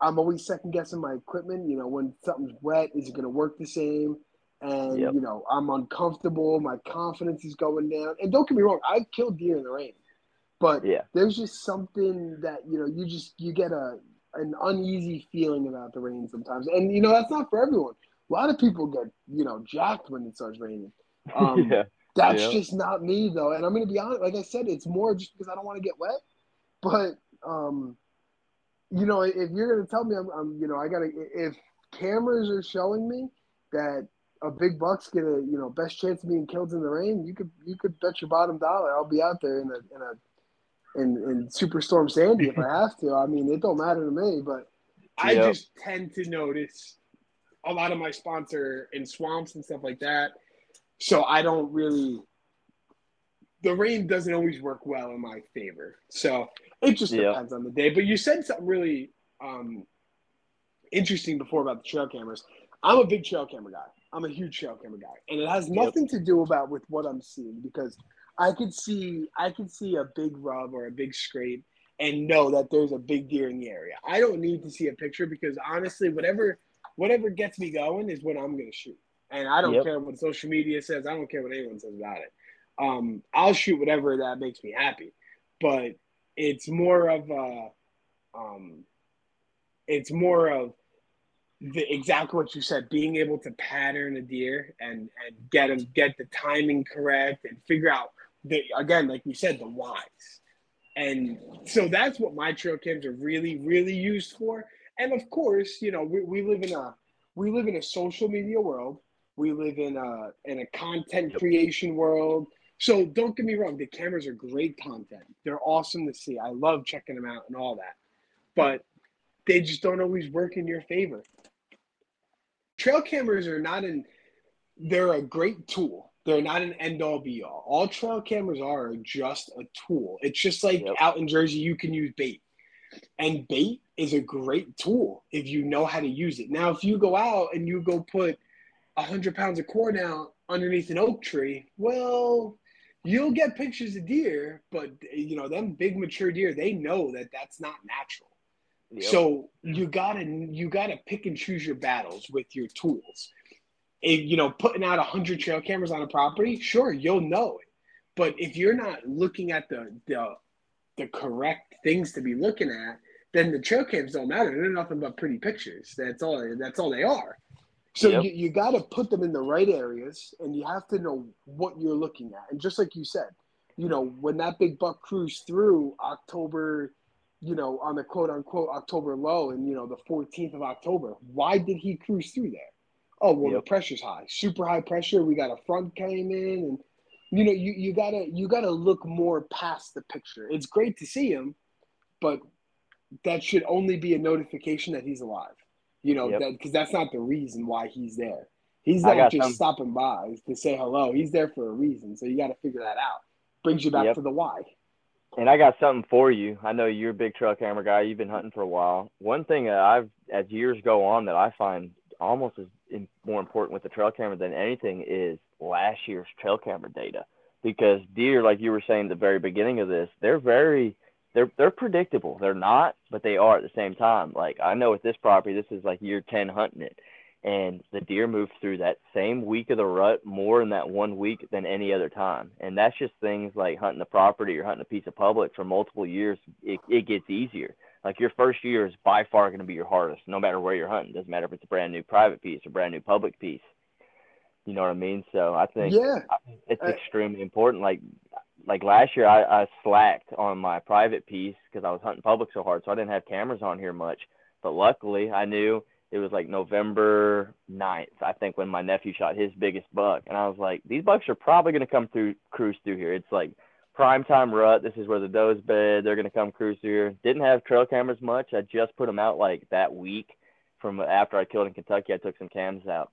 I'm always second guessing my equipment. You know, when something's wet, is it going to work the same? And yep. you know, I'm uncomfortable. My confidence is going down. And don't get me wrong, I've killed deer in the rain, but yeah. there's just something that you know you just you get a an uneasy feeling about the rain sometimes. And you know, that's not for everyone. A lot of people get you know jacked when it starts raining. Um, yeah. That's just not me though. And I'm going to be honest. Like I said, it's more just because I don't want to get wet. But um, you know, if you're going to tell me I'm, I'm, you know, I got to, if cameras are showing me that a big buck's gonna, you know, best chance of being killed in the rain, you could, you could bet your bottom dollar I'll be out there in a, in a, in, in Superstorm Sandy if I have to. I mean, it don't matter to me, but I yep. just tend to notice a lot of my sponsor in swamps and stuff like that. So I don't really the rain doesn't always work well in my favor. So it just depends on the day. But you said something really um, interesting before about the trail cameras. I'm a big trail camera guy. I'm a huge trail camera guy, and it has nothing yep. to do about with what I'm seeing because I could see I could see a big rub or a big scrape and know that there's a big deer in the area. I don't need to see a picture because honestly, whatever whatever gets me going is what I'm going to shoot, and I don't yep. care what social media says. I don't care what anyone says about it. Um, I'll shoot whatever that makes me happy, but it's more of a, um, it's more of the exactly what you said, being able to pattern a deer and and get them get the timing correct and figure out the again, like we said, the whys. And so that's what my trail cams are really, really used for. And of course, you know, we, we live in a we live in a social media world. We live in a in a content creation world. So don't get me wrong, the cameras are great content. They're awesome to see. I love checking them out and all that. But they just don't always work in your favor. Trail cameras are not an they're a great tool. They're not an end all be all. All trail cameras are just a tool. It's just like yep. out in Jersey, you can use bait. And bait is a great tool if you know how to use it. Now, if you go out and you go put 100 pounds of corn out underneath an oak tree, well, you'll get pictures of deer, but you know them big mature deer, they know that that's not natural. Yep. So you gotta you gotta pick and choose your battles with your tools. If, you know, putting out hundred trail cameras on a property, sure, you'll know it. But if you're not looking at the the the correct things to be looking at, then the trail cams don't matter. They're nothing but pretty pictures. That's all. That's all they are. So yep. you, you got to put them in the right areas and you have to know what you're looking at. And just like you said, you know, when that big buck cruised through October, you know, on the quote unquote October lull and, you know, the 14th of October, why did he cruise through there? Oh, well, yep. the pressure's high, super high pressure. We got a front came in and, you know, you, you gotta, you gotta look more past the picture. It's great to see him, but that should only be a notification that he's alive. You know, yep. that because that's not the reason why he's there. He's not just stopping by to say hello. He's there for a reason. So you got to figure that out. Brings you back yep. to the why. And I got something for you. I know you're a big trail camera guy. You've been hunting for a while. One thing that I've, as years go on, that I find almost as in, more important with the trail camera than anything is last year's trail camera data. Because deer, like you were saying at the very beginning of this, they're very they're they're predictable. They're not, but they are at the same time. Like I know with this property, this is like year ten hunting it, and the deer moved through that same week of the rut more in that one week than any other time. And that's just things like hunting the property or hunting a piece of public for multiple years. It it gets easier. Like your first year is by far going to be your hardest, no matter where you're hunting. Doesn't matter if it's a brand new private piece or brand new public piece. You know what I mean? So I think yeah, it's uh, extremely important. Like like last year I, I slacked on my private piece because I was hunting public so hard, so I didn't have cameras on here much. But luckily, I knew it was like November 9th, I think, when my nephew shot his biggest buck, and I was like, these bucks are probably to come through cruise through here. It's like prime time rut. This is where the does bed. They're to come cruise through here. Didn't have trail cameras much. I just put them out like that week from after I killed in Kentucky. I took some cams out.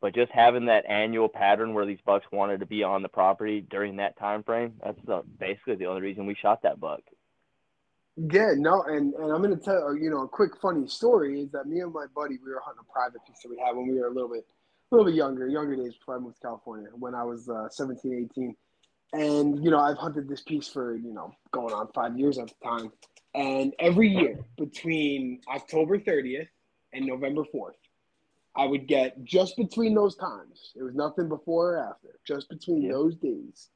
But just having that annual pattern where these bucks wanted to be on the property during that time frame, that's the, basically the only reason we shot that buck. Yeah, no, and, and I'm gonna tell you know a quick funny story is that me and my buddy we were hunting a private piece that we had when we were a little bit a little bit younger, younger days before I moved to California when I was uh, 17, 18. And you know I've hunted this piece for you know going on five years at the time, and every year between October 30th and November 4th, I would get just between those times. It was nothing before or after. Just between Yep. those days,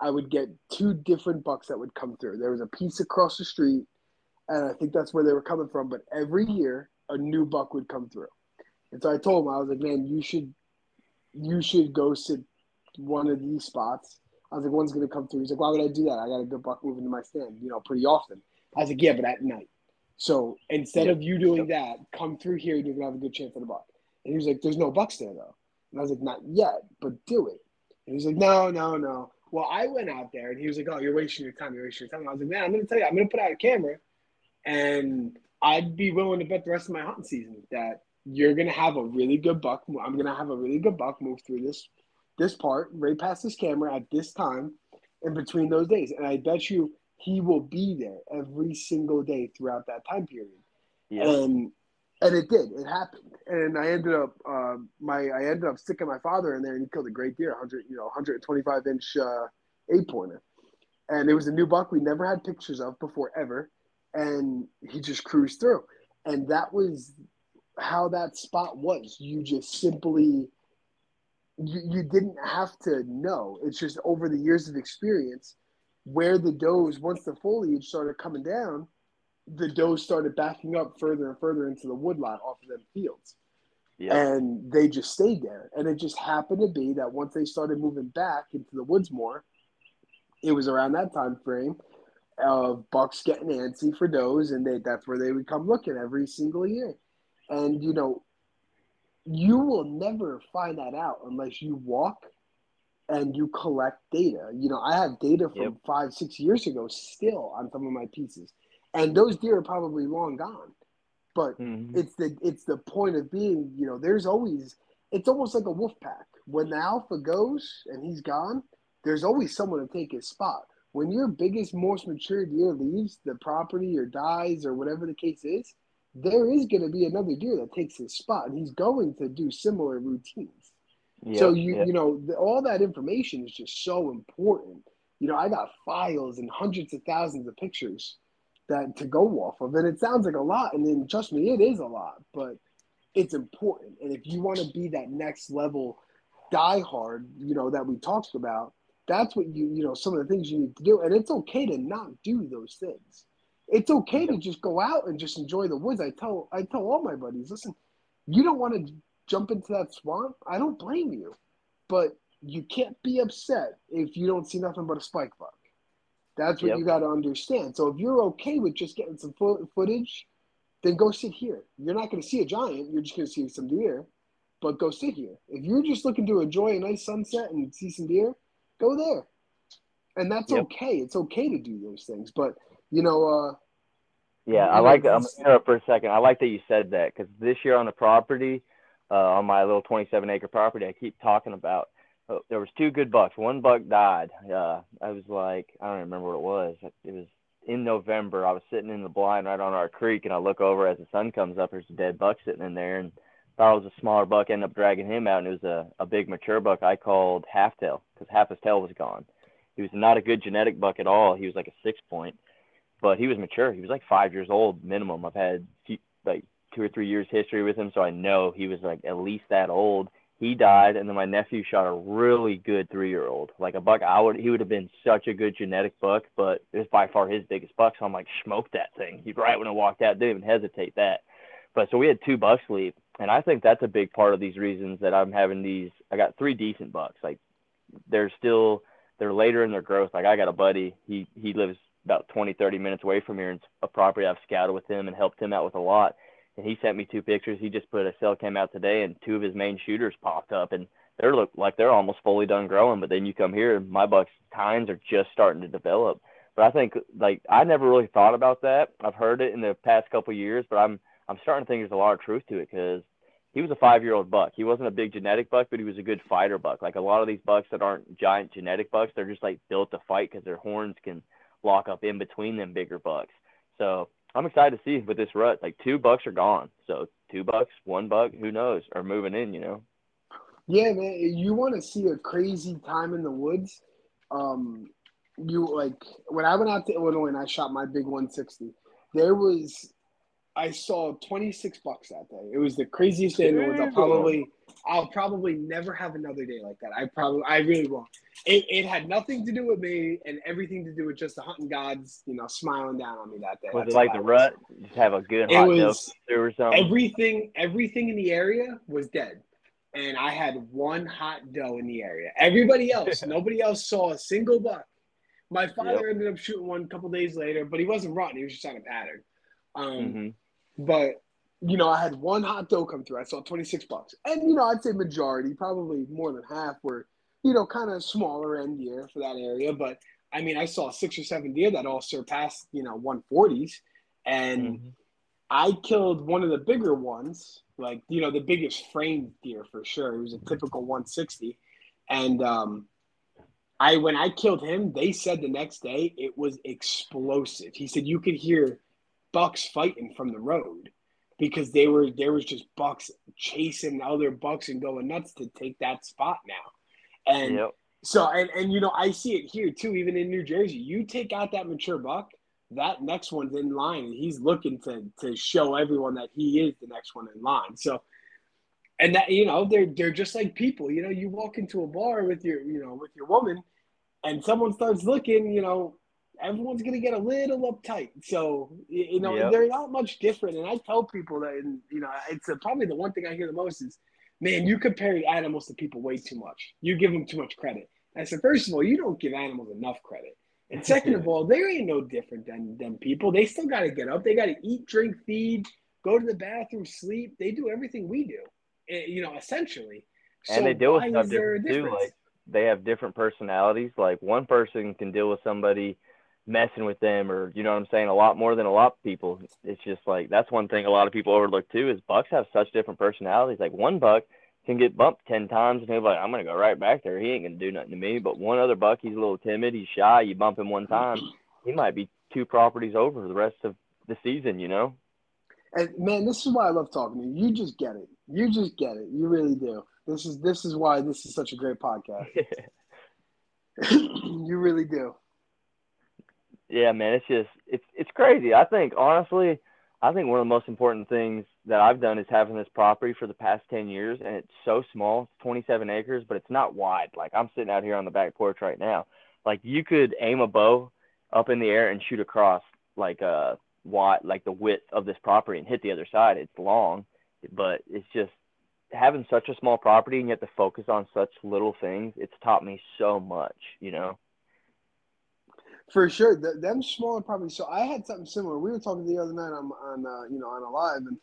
I would get two different bucks that would come through. There was a piece across the street, and I think that's where they were coming from. But every year, a new buck would come through. And so I told him, I was like, "Man, you should, you should go sit one of these spots." I was like, "One's gonna come through." He's like, "Why would I do that? I got a good buck moving to my stand, you know, pretty often." I was like, "Yeah, but at night." So instead Yep. of you doing that, come through here and you're gonna have a good chance at a buck. And he was like, "There's no bucks there though." And I was like, "Not yet, but do it." And he's like, "No, no, no." Well, I went out there and he was like, "Oh, you're wasting your time. You're wasting your time." And I was like, "Man, I'm gonna tell you, I'm gonna put out a camera, and I'd be willing to bet the rest of my hunting season that you're gonna have a really good buck. I'm gonna have a really good buck move through this this part right past this camera at this time in between those days, and I bet you he will be there every single day throughout that time period." Yeah. and and it did. It happened. And i ended up uh, my i ended up sticking my father in there and he killed a great deer 100 you know 125 inch uh, eight pointer. And it was a new buck we never had pictures of before ever. And he just cruised through. And that was how that spot was. You just simply you, you didn't have to know. It's just over the years of experience where the does once the foliage started coming down the does started backing up further and further into the woodlot off of them fields. Yeah. And they just stayed there. And it just happened to be that once they started moving back into the woods more, it was around that time frame of bucks getting antsy for does, and they, that's where they would come looking every single year. And you know, you will never find that out unless you walk and you collect data. You know, I have data from Yep. five, six years ago still on some of my pieces, and those deer are probably long gone. But Mhm. it's the it's the point of being. You know, there's always it's almost like a wolf pack. When the alpha goes and he's gone, there's always someone to take his spot. When your biggest, most mature deer leaves the property or dies or whatever the case is, there is going to be another deer that takes his spot, and he's going to do similar routines. Yep, so you yep. you know the, all that information is just so important. You know, I got files and hundreds of thousands of pictures that to go off of, and it sounds like a lot, and then trust me, it is a lot, but it's important. And if you want to be that next level diehard, you know that we talked about, that's what you you know some of the things you need to do, and it's okay to not do those things. It's okay to just go out and just enjoy the woods. I tell I tell all my buddies, listen, you don't want to jump into that swamp. I don't blame you, but you can't be upset if you don't see nothing but a spike buck. That's what Yep. you got to understand. So if you're okay with just getting some fo- footage, then go sit here. You're not going to see a giant. You're just going to see some deer, but go sit here. If you're just looking to enjoy a nice sunset and see some deer, go there. And that's Yep. okay. It's okay to do those things. But you know, uh, Yeah, I like. I'm interrupt for a second. I like that you said that because this year on the property, uh, on my little 27 acre property, I keep talking about. Uh, there was two good bucks. One buck died. Uh, I was like, I don't remember what it was. It was in November. I was sitting in the blind right on our creek, and I look over as the sun comes up. There's a dead buck sitting in there, and thought it was a smaller buck. Ended up dragging him out, and it was a, a big mature buck. I called half tail because half his tail was gone. He was not a good genetic buck at all. He was like a six point but he was mature. He was like five years old minimum. I've had few, like two or three years history with him, so I know he was like at least that old. He died, and then my nephew shot a really good three year old, like a buck. I would he would have been such a good genetic buck, but it was by far his biggest buck. So I'm like, smoke that thing. He right when I walked out, didn't even hesitate that. But so we had two bucks leave, and I think that's a big part of these reasons that I'm having these. I got three decent bucks. Like they're still they're later in their growth. Like I got a buddy, he he lives about 20, 30 minutes away from here. and It's a property I've scouted with him and helped him out with a lot. And he sent me two pictures. He just put a cell cam out today, and two of his main shooters popped up, and they're look like they're almost fully done growing. But then you come here, and my bucks tines are just starting to develop. But I think like I never really thought about that. I've heard it in the past couple years, but I'm I'm starting to think there's a lot of truth to it because he was a five year old buck. He wasn't a big genetic buck, but he was a good fighter buck. Like a lot of these bucks that aren't giant genetic bucks, they're just like built to fight because their horns can lock up in between them bigger bucks. So I'm excited to see with this rut. Like two bucks are gone. So two bucks, one buck, who knows, are moving in. You know. Yeah, man. You want to see a crazy time in the woods? Um, you like when I went out to Illinois and I shot my big 160. There was I saw 26 bucks that day. It was the craziest day in the woods. I'll probably, I'll probably never have another day like that. I probably, I really won't. It, it had nothing to do with me and everything to do with just the hunting gods, you know, smiling down on me that day. Was That's it like the was. rut? Just have a good It hot was- dough or something. Everything, everything in the area was dead, and I had one hot doe in the area. Everybody else, nobody else saw a single buck. My father ended up shooting one a couple days later, but he wasn't running; he was just on a pattern. Um, hmm But you know, I had one hot doe come through. I saw twenty six bucks, and you know, I'd say majority, probably more than half, were you know kind of smaller end deer for that area. But I mean, I saw six or seven deer that all surpassed you know one forties, and Mhm. I killed one of the bigger ones, like you know the biggest frame deer for sure. It was a typical 160, and um, I when I killed him, they said the next day it was explosive. He said you could hear bucks fighting from the road because they were there was just bucks chasing other bucks and going nuts to take that spot now, and Yep. so and and you know I see it here too, even in New Jersey. You take out that mature buck, that next one's in line, and he's looking to to show everyone that he is the next one in line. So, and that you know they're they're just like people. You know, you walk into a bar with your you know with your woman, and someone starts looking. You know, everyone's gonna get a little uptight. So you, know Yep. they're not much different. And I tell people that, and you know, it's uh probably the one thing I hear the most is, man, you compare animals to people way too much. You give them too much credit. I said, first of all, you don't give animals enough credit. And second of all, they ain't no different than, than people. They still got to get up. They got to eat, drink, feed, go to the bathroom, sleep. They do everything we do, eh, you know, essentially. And they deal with stuff a different too. Like they have different personalities. Like one person can deal with somebody messing with them, or you know what I'm saying, a lot more than a lot of people. It's just like that's one thing a lot of people overlook too. Is bucks have such different personalities. Like one buck can get bumped ten times, and he'll be like, "I'm gonna go right back there. He ain't gonna do nothing to me." But one other buck, he's a little timid. He's shy. You bump him one time, he might be two properties over the rest of the season. You know. And man, this is why I love talking to you. You just get it. You just get it. You really do. This is this is why this is such a great podcast. you really do. Yeah, man, it's just it's it's crazy. I think honestly, I think one of the most important things that I've done is having this property for the past ten years, and it's so small, it's 27 acres, but it's not wide. Like I'm sitting out here on the back porch right now. Like you could aim a bow up in the air and shoot across like a wide, like the width of this property and hit the other side. It's long, but it's just having such a small property and you have to focus on such little things. It's taught me so much, you know. For sure, the, them smaller properties. So I had something similar. We were talking the other night on on uh, you know on a live, and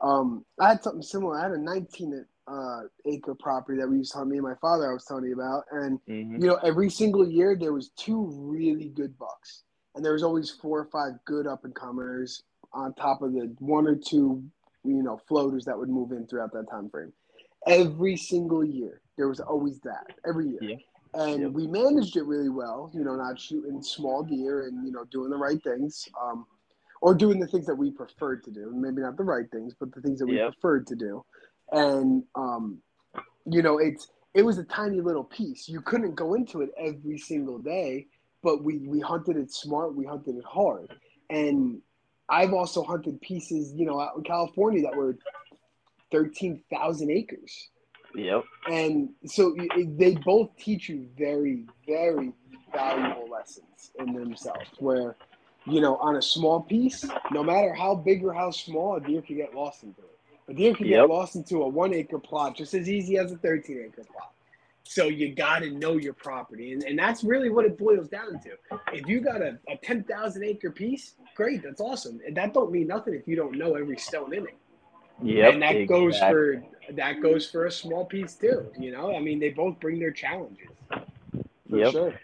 um, I had something similar. I had a 19 uh, acre property that we used to tell me and my father. I was telling you about, and hmm you know every single year there was two really good bucks, and there was always four or five good up and comers on top of the one or two you know floaters that would move in throughout that time frame. Every single year there was always that every year Yeah. And Yep. we managed it really well. You know, not shooting small deer and you know doing the right things, um, or doing the things that we preferred to do. Maybe not the right things, but the things that we Yep. preferred to do. And um, you know, it's it was a tiny little piece. You couldn't go into it every single day, but we we hunted it smart. We hunted it hard, and I've also hunted pieces, you know, out in California that were thirteen thousand acres Yep. and so they both teach you very very valuable lessons in themselves where you know on a small piece no matter how big or how small a deer can get lost into it a deer can Yep. get lost into a one acre plot just as easy as a 13 acre plot so you got to know your property and, and that's really what it boils down to if you got a, a 10000 acre piece great that's awesome and that don't mean nothing if you don't know every stone in it Yep. and that goes for that goes for a small piece too. You know, I mean, they both bring their challenges. For Yep. sure.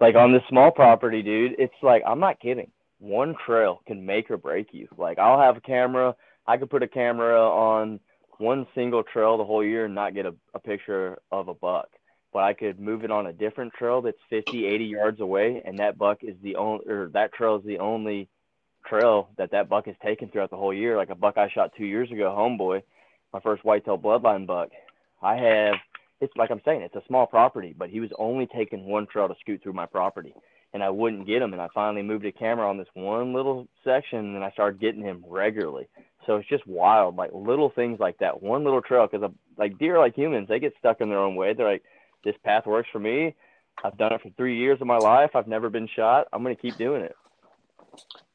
like on this small property, dude. It's like I'm not kidding. One trail can make or break you. Like I'll have a camera. I could put a camera on one single trail the whole year and not get a, a picture of a buck. But I could move it on a different trail that's 50, 80 yards away, and that buck is the only, or that trail is the only trail that that buck has taken throughout the whole year. Like a buck I shot two years ago, homeboy, my first whitetail bloodline buck. I have it's like I'm saying, it's a small property, but he was only taking one trail to scoot through my property, and I wouldn't get him. And I finally moved a camera on this one little section, and I started getting him regularly. So it's just wild, like little things like that, one little trail. Because uh, like deer, like humans, they get stuck in their own way. They're like, this path works for me. I've done it for three years of my life. I've never been shot. I'm gonna keep doing it.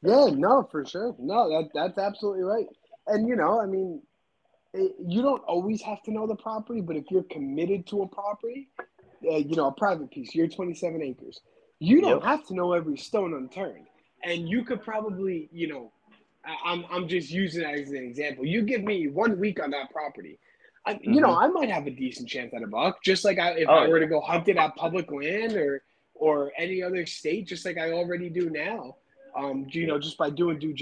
Yeah, no, for sure. No, that that's absolutely right. And you know, I mean, you don't always have to know the property, but if you're committed to a property, uh, you know, a private piece, you're 27 acres. You don't Yep. have to know every stone unturned, and you could probably, you know, I, I'm I'm just using that as an example. You give me one week on that property. I, You know, I might have a decent chance at a buck, just like I, if Oh, I were to go hunt it at public land or or any other state, just like I already do now. Um, you know, just by doing due,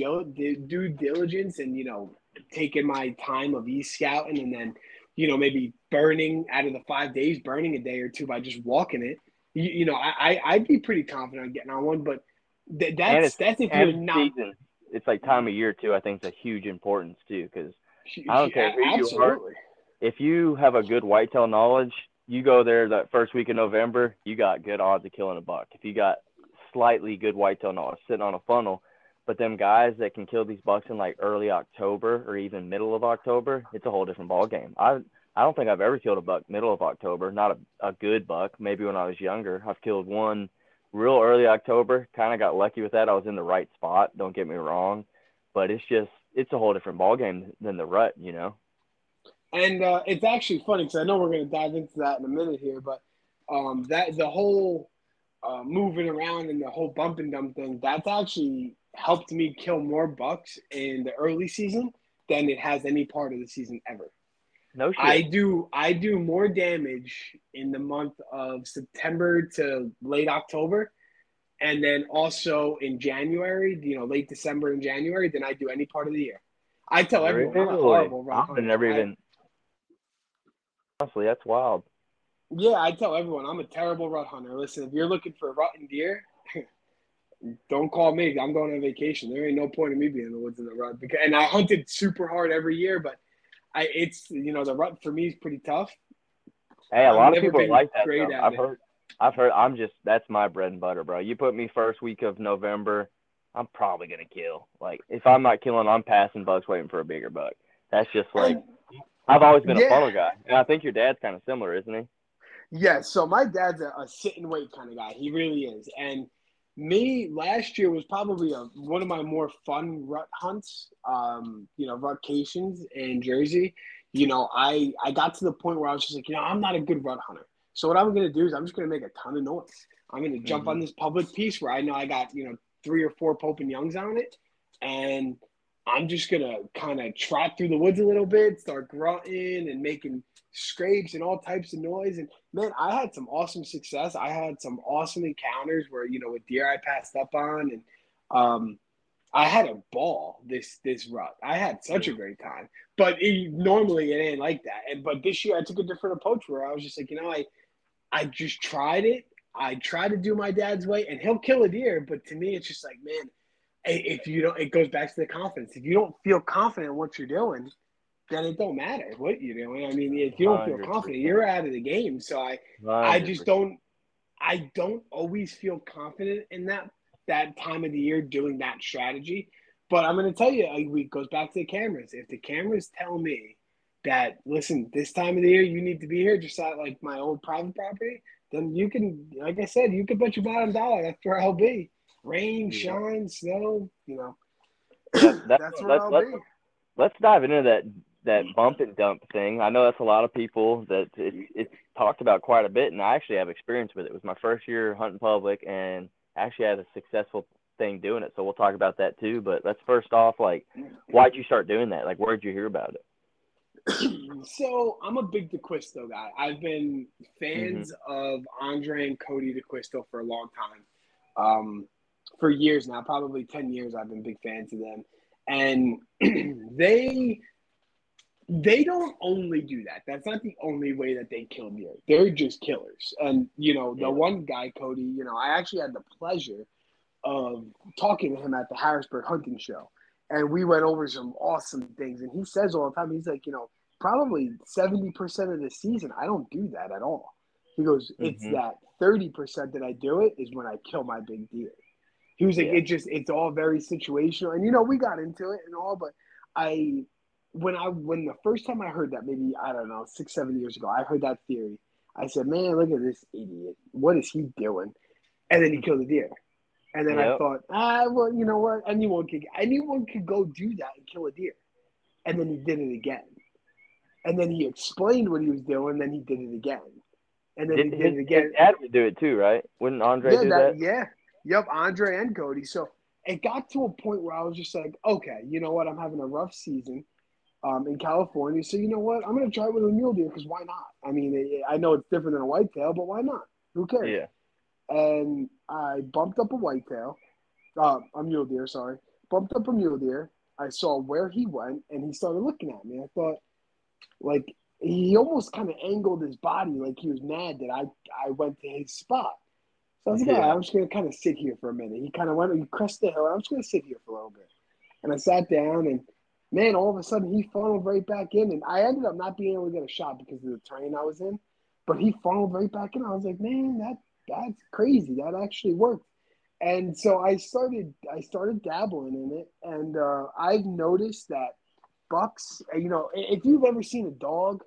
due diligence and you know taking my time of e scouting and then you know maybe burning out of the five days, burning a day or two by just walking it. You, you know, I, I I'd be pretty confident on getting on one, but th- that's that's if you're not. season. It's like time of year too. I think it's a huge importance too, because I don't care who you are. If you have a good whitetail knowledge, you go there that first week of November, you got good odds of killing a buck. If you got slightly good whitetail knowledge sitting on a funnel, but them guys that can kill these bucks in like early October or even middle of October, it's a whole different ball game. I I don't think I've ever killed a buck middle of October, not a, a good buck. Maybe when I was younger, I've killed one real early October. Kind of got lucky with that. I was in the right spot. Don't get me wrong, but it's just it's a whole different ball game than the rut, you know. And uh, it's actually funny because I know we're going to dive into that in a minute here, but um, that the whole uh, moving around and the whole bump and dump thing that's actually helped me kill more bucks in the early season than it has any part of the season ever. No shit. I do I do more damage in the month of September to late October, and then also in January, you know, late December and January than I do any part of the year. I tell everyone I'm a horrible I've hunter. never even. Honestly, that's wild. Yeah, I tell everyone I'm a terrible rut hunter. Listen, if you're looking for and deer, don't call me. I'm going on vacation. There ain't no point in me being in the woods in the rut. Because, and I hunted super hard every year, but I it's you know the rut for me is pretty tough. Hey, a I've lot of people like that. I've it. heard. I've heard. I'm just. That's my bread and butter, bro. You put me first week of November, I'm probably gonna kill. Like if I'm not killing, I'm passing bucks, waiting for a bigger buck. That's just like um, I've always been Yeah. a funnel guy, and I think your dad's kind of similar, isn't he? Yeah, so my dad's a, a sit and wait kind of guy. He really is. And me last year was probably a, one of my more fun rut hunts, um, you know, vacations in Jersey. You know, I I got to the point where I was just like, you know, I'm not a good rut hunter. So what I'm gonna do is I'm just gonna make a ton of noise. I'm gonna jump Mhm. on this public piece where I know I got, you know, three or four Pope and Youngs on it, and I'm just gonna kind of trot through the woods a little bit, start grunting and making scrapes and all types of noise. And man, I had some awesome success. I had some awesome encounters where you know with deer I passed up on, and um, I had a ball this this rut. I had such a great time. But it, normally it ain't like that. And but this year I took a different approach where I was just like, you know, I I just tried it. I tried to do my dad's way, and he'll kill a deer. But to me, it's just like, man, if you don't, it goes back to the confidence. If you don't feel confident in what you're doing, then it don't matter what you're doing. I mean, if you don't feel 100%. confident, you're out of the game. So I, I just don't, I don't always feel confident in that that time of the year doing that strategy. But I'm going to tell you, it goes back to the cameras. If the cameras tell me that, listen, this time of the year you need to be here, just at like my old private property, then you can, like I said, you can bet your bottom dollar that's where I'll be. Rain, Yeah. shine, snow, you know, That- that's- that's where I'll be. let's dive into that that bump and dump thing. I know that's a lot of people that it's it's talked about quite a bit, and I actually have experience with it. It was my first year hunting public, and actually had a successful thing doing it. So we'll talk about that too. But let's first off, like, why'd you start doing that? Like, where'd you hear about it? so I'm a big D'Acquisto guy. I've been fans of Andrae and Cody D'Acquisto for a long time. Um, for years now, probably 10 years, I've been big fans of them. And they they don't only do that. That's not the only way that they kill deer. They're just killers. And you know, the Yeah. one guy, Cody, you know, I actually had the pleasure of talking to him at the Harrisburg hunting show, and we went over some awesome things. And he says all the time, he's like, you know, probably seventy percent of the season, I don't do that at all. He goes, it's Mhm. that thirty percent that I do it is when I kill my big deer. He was like, Yeah. it just it's all very situational, and you know, we got into it and all, but I when I when the first time I heard that, maybe I don't know, six seven years ago, I heard that theory. I said, "Man, look at this idiot! What is he doing?" And then he killed a deer. And then I thought, ah, well, you know what? Anyone could anyone could go do that and kill a deer. And then he did it again. And then he explained what he was doing. and Then he did it again. And then Did, he did his, it again. his dad would do it too, right? Wouldn't Andrae yeah, do that, that? yeah, yep. Andrae and Cody. So it got to a point where I was just like, okay, you know what? I'm having a rough season um, in California. So you know what? I'm going to try it with a mule deer because why not? I mean, it, I know it's different than a whitetail, but why not? Who cares? Yeah. And I bumped up a whitetail, uh, a mule deer. Sorry, bumped up a mule deer. I saw where he went, and he started looking at me. I thought, like, he almost kind of angled his body, like he was mad that I I went to his spot. So I was like, Yeah. I'm just gonna kind of sit here for a minute. He kind of went, he crested the hill, I'm just gonna sit here for a little bit. And I sat down, and man, all of a sudden he funneled right back in, and I ended up not being able to get a shot because of the terrain I was in. But he funneled right back in. I was like, man, that that's crazy. That actually worked. And so I started I started dabbling in it, and uh, I've noticed that bucks. You know, if you've ever seen a dog,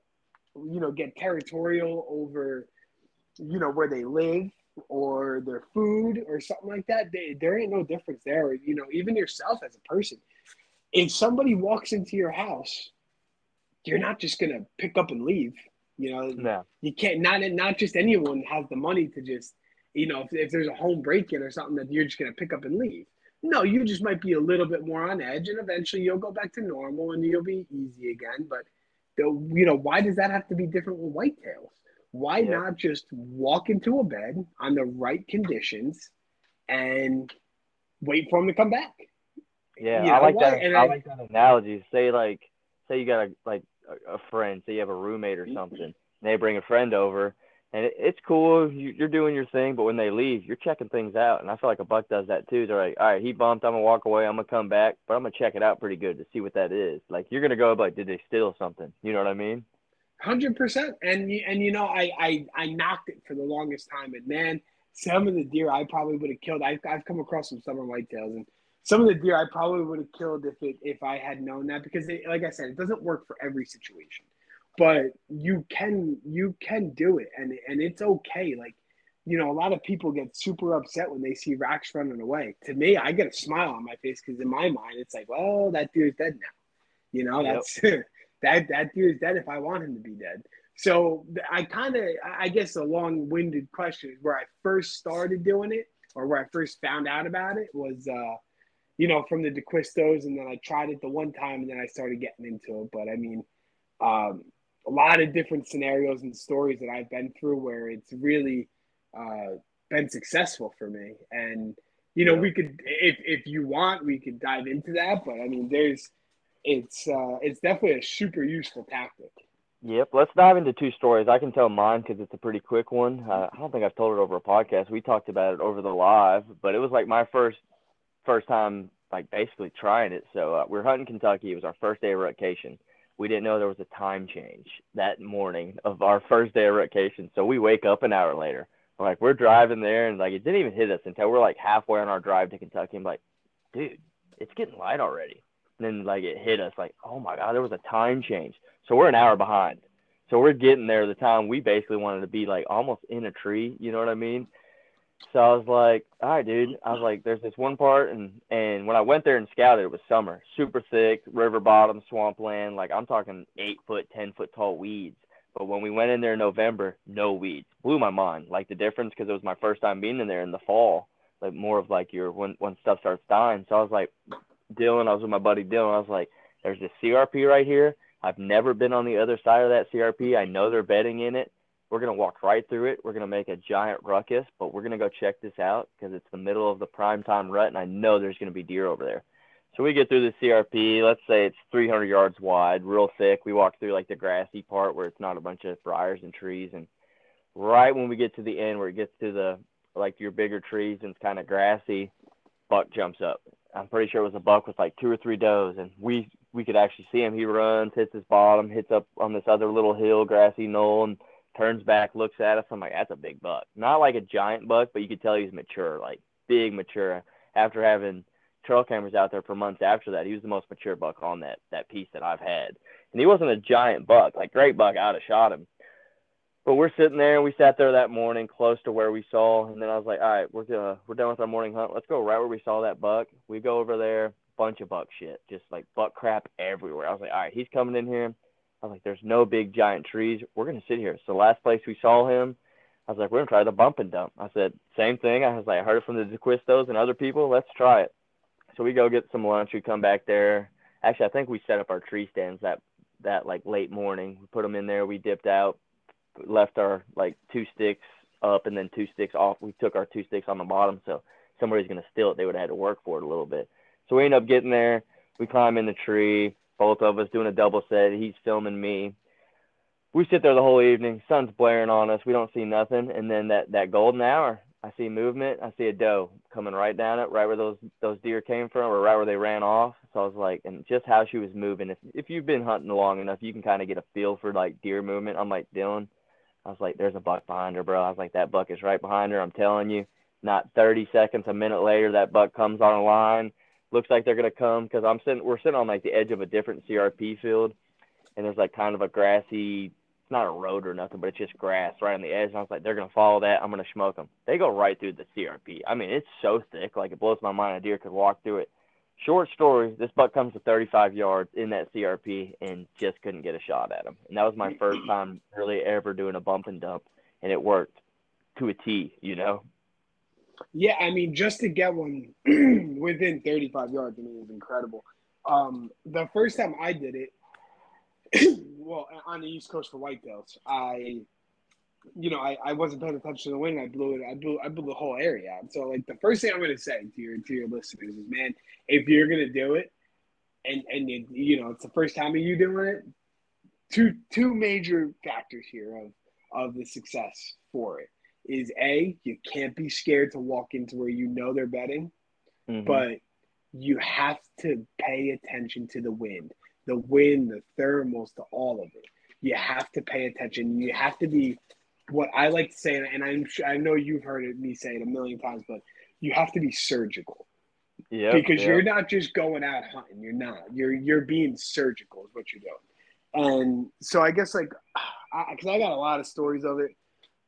you know, get territorial over, you know, where they live or their food or something like that, they, there ain't no difference there. You know, even yourself as a person, if somebody walks into your house, you're not just gonna pick up and leave. You know, No. you can't not not just anyone has the money to just you know if, if there's a home break-in or something that you're just going to pick up and leave no you just might be a little bit more on edge and eventually you'll go back to normal and you'll be easy again but the, you know why does that have to be different with whitetails why Yeah. not just walk into a bed on the right conditions and wait for them to come back Yeah, You I know like that. I, I- like that analogy. Say like, say you got a like a, a friend. Say you have a roommate or Mm-hmm. something. And they bring a friend over, and it, it's cool. You, you're doing your thing, but when they leave, you're checking things out. And I feel like a buck does that too. They're like, all right, he bumped. I'm gonna walk away. I'm gonna come back, but I'm gonna check it out pretty good to see what that is. Like you're gonna go like, did they steal something? You know what I mean? Hundred percent, and you- and you know, I, I I knocked it for the longest time, and man, some of the deer I probably would have killed. I've I've come across some summer whitetails, and some of the deer I probably would have killed if it if I had known that, because it, like I said, it doesn't work for every situation, but you can you can do it, and and it's okay. Like, you know, a lot of people get super upset when they see racks running away. To me, I get a smile on my face because in my mind, it's like, well, that deer's dead now. You know, Yep. that's that that is dead if I want him to be dead. So I kind of, I guess, a long-winded question is where I first started doing it, or where I first found out about it was, uh, you know, from the D'Acquistos, and then I tried it the one time, and then I started getting into it. But I mean, um, a lot of different scenarios and stories that I've been through where it's really uh, been successful for me, and you know, we could, if if you want, we could dive into that. But I mean, there's, it's uh, it's definitely a super useful tactic. Yep. Let's dive into two stories. I can tell mine because it's a pretty quick one. Uh, I don't think I've told it over a podcast. We talked about it over the live, but it was like my first first time, like basically trying it. So uh, we are hunting Kentucky. It was our first day of rotation. We didn't know there was a time change that morning of our first day of rotation. So we wake up an hour later. We're like we're driving there, and like it didn't even hit us until we're like halfway on our drive to Kentucky. I'm like, dude, it's getting light already. And then like it hit us like, oh my god, there was a time change. So we're an hour behind. So we're getting there the time we basically wanted to be like almost in a tree, you know what I mean? So I was like, all right, dude. I was like, there's this one part, and and when I went there and scouted, it was summer, super thick, river bottom, swampland. Like I'm talking eight foot, ten foot tall weeds. But when we went in there in November, no weeds. Blew my mind. Like the difference because it was my first time being in there in the fall. Like more of like your when when stuff starts dying. So I was like, Dylan, I was with my buddy Dylan. I was like, there's this CRP right here. I've never been on the other side of that CRP. I know they're bedding in it. We're gonna walk right through it. We're gonna make a giant ruckus, but we're gonna go check this out because it's the middle of the prime time rut, and I know there's gonna be deer over there. So we get through the CRP. Let's say it's 300 yards wide, real thick. We walk through like the grassy part where it's not a bunch of briars and trees, and right when we get to the end where it gets to the like your bigger trees and it's kind of grassy, buck jumps up. I'm pretty sure it was a buck with like two or three does, and we we could actually see him. He runs, hits his bottom, hits up on this other little hill, grassy knoll, and turns back, looks at us. I'm like, that's a big buck. Not like a giant buck, but you could tell he's mature, like big mature. After having trail cameras out there for months after that, he was the most mature buck on that that piece that I've had. And he wasn't a giant buck, like great buck. I'd have shot him. But we're sitting there, and we sat there that morning, close to where we saw. And then I was like, all right, we're gonna, we're done with our morning hunt. Let's go right where we saw that buck. We go over there, bunch of buck shit, just like buck crap everywhere. I was like, all right, he's coming in here. I was like, there's no big giant trees. We're gonna sit here. So last place we saw him, I was like, we're gonna try the bump and dump. I said, same thing. I was like, I heard it from the D'Acquistos and other people. Let's try it. So we go get some lunch. We come back there. Actually, I think we set up our tree stands that that like late morning. We put them in there. We dipped out, left our like two sticks up and then two sticks off. We took our two sticks on the bottom, so somebody's gonna steal it. They would have had to work for it a little bit. So we end up getting there. We climb in the tree. Both of us doing a double set. He's filming me. We sit there the whole evening. Sun's blaring on us. We don't see nothing. And then that that golden hour, I see movement. I see a doe coming right down it, right where those those deer came from, or right where they ran off. So I was like, and just how she was moving. If if you've been hunting long enough, you can kind of get a feel for like deer movement. I'm like Dylan. I was like, there's a buck behind her, bro. I was like, that buck is right behind her. I'm telling you. Not 30 seconds, a minute later, that buck comes on a line. Looks like they're gonna come because I'm sitting. We're sitting on like the edge of a different CRP field, and there's like kind of a grassy it's not a road or nothing, but it's just grass right on the edge. And I was like, they're gonna follow that. I'm gonna smoke them. They go right through the CRP. I mean, it's so thick, like it blows my mind a deer could walk through it. Short story: this buck comes to 35 yards in that CRP and just couldn't get a shot at him. And that was my first time really ever doing a bump and dump, and it worked to a T. You know. Yeah, I mean, just to get one within 35 yards, I mean, is incredible. Um, the first time I did it, well, on the East Coast for whitetails, I, you know, I, I wasn't paying attention to the wind. I blew it. I blew. I blew the whole area out. So, like, the first thing I'm to say to your to your listeners is, man, if you're going to do it, and and you, you know, it's the first time you doing it. Two two major factors here of of the success for it is a you can't be scared to walk into where you know they're betting, mm-hmm. but you have to pay attention to the wind the wind, the thermals, to all of it. You have to pay attention. You have to be what I like to say, and I'm sure, I know you've heard it, me say it a million times, but you have to be surgical. Yeah. Because yep. you're not just going out hunting. You're not. You're you're being surgical is what you're doing. And so I guess like, because I, I, got a lot of stories of it.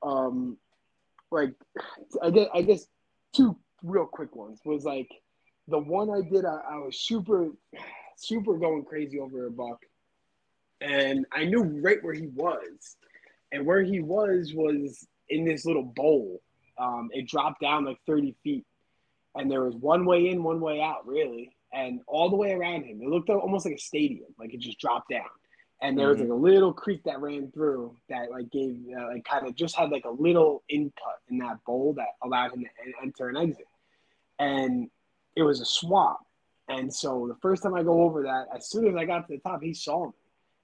Um, like I guess I guess two real quick ones was like the one I did. I, I was super super going crazy over a buck. And I knew right where he was. And where he was was in this little bowl. Um, it dropped down like 30 feet. And there was one way in, one way out, really. And all the way around him, it looked almost like a stadium, like it just dropped down. And there was mm-hmm. like a little creek that ran through that like gave uh, like kind of just had like a little input in that bowl that allowed him to enter and exit. And it was a swamp. And so the first time I go over that, as soon as I got to the top, he saw me.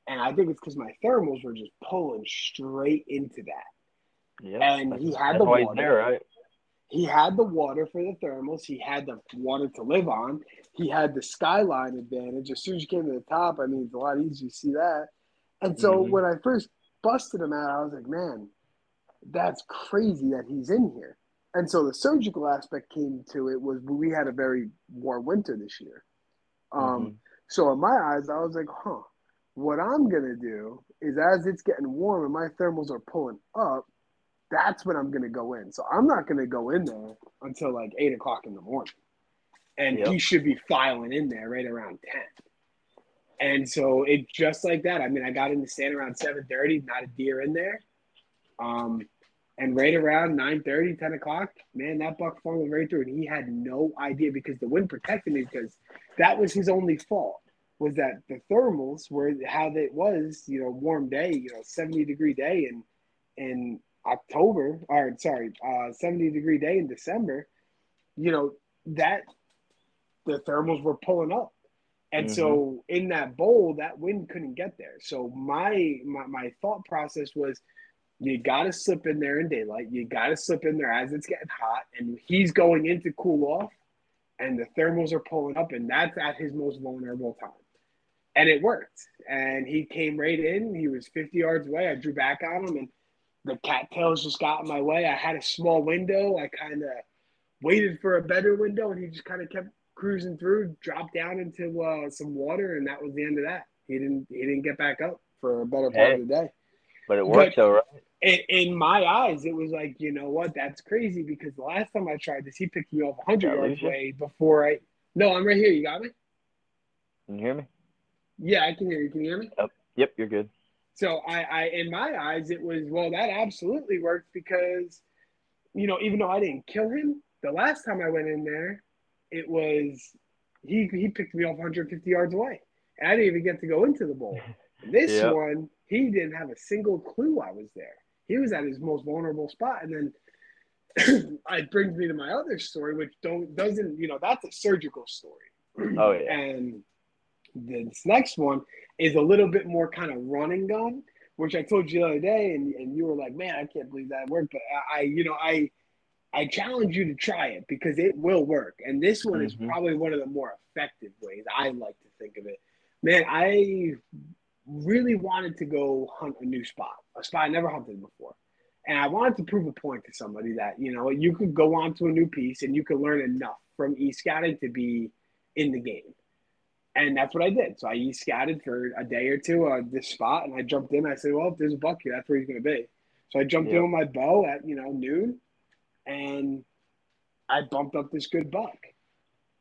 And I think it's because my thermals were just pulling straight into that. Yep. And he had the water. There, right? He had the water for the thermals. He had the water to live on. He had the skyline advantage. As soon as you came to the top, I mean, it's a lot easier to see that. And so mm-hmm. when I first busted him out, I was like, man, that's crazy that he's in here. And so the surgical aspect came to it was we had a very warm winter this year. Um, mm-hmm. So in my eyes, I was like, huh, what I'm going to do is as it's getting warm and my thermals are pulling up, that's when I'm going to go in. So I'm not going to go in there until like eight o'clock in the morning. And yep. he should be filing in there right around 10. And so it just like that. I mean, I got in the stand around 7:30, not a deer in there. Um, and right around 9 30, 10 o'clock, man, that buck followed right through. And he had no idea because the wind protected me because that was his only fault was that the thermals were how it was, you know, warm day, you know, 70 degree day And, in October, or sorry, uh 70 degree day in December, you know, that the thermals were pulling up. And mm-hmm. so in that bowl, that wind couldn't get there. So my my, my thought process was you got to slip in there in daylight. You got to slip in there as it's getting hot, and he's going in to cool off. and the thermals are pulling up, and that's at his most vulnerable time. And it worked. And he came right in. He was 50 yards away. I drew back on him, and the cattails just got in my way. I had a small window. I kind of waited for a better window, and he just kind of kept cruising through, dropped down into uh, some water, and that was the end of that. He didn't he didn't get back up for a better part hey, of the day. But it worked, but, though, right? in, in, my eyes, it was like, you know what? That's crazy because the last time I tried this, he picked me off 100 yards away before I. No, I'm right here. You got me? Can you hear me? Yeah, I can hear you. Can you hear me? Yep, yep you're good. So I, I, in my eyes, it was well, that absolutely worked because, you know, even though I didn't kill him, the last time I went in there, it was he he picked me off 150 yards away, and I didn't even get to go into the bowl. This yep. one, he didn't have a single clue I was there. He was at his most vulnerable spot, and then it brings me to my other story, which don't doesn't you know that's a surgical story. Oh yeah. And this next one is a little bit more kind of running gun, which I told you the other day, and, and you were like, "Man, I can't believe that worked." But I, you know, I I challenge you to try it because it will work. And this one mm-hmm. is probably one of the more effective ways I like to think of it. Man, I really wanted to go hunt a new spot, a spot I never hunted before. And I wanted to prove a point to somebody that, you know, you could go on to a new piece and you could learn enough from e scouting to be in the game. And that's what I did. So I scouted for a day or two on this spot and I jumped in. I said, well, if there's a buck here, that's where he's going to be. So I jumped yep. in with my bow at, you know, noon and I bumped up this good buck.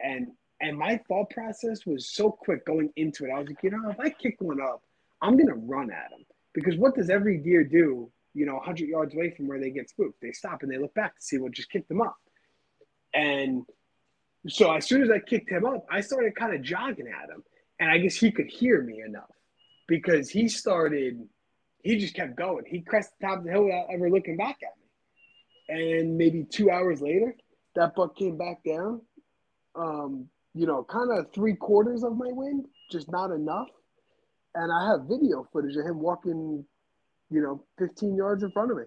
And and my thought process was so quick going into it. I was like, you know, if I kick one up, I'm gonna run at him because what does every deer do? You know, 100 yards away from where they get spooked, they stop and they look back to see what just kicked them up. And so as soon as I kicked him up, I started kind of jogging at him, and I guess he could hear me enough because he started. He just kept going. He crested the top of the hill without ever looking back at me. And maybe two hours later, that buck came back down. Um, you know, kind of three quarters of my wind, just not enough. And I have video footage of him walking, you know, 15 yards in front of me.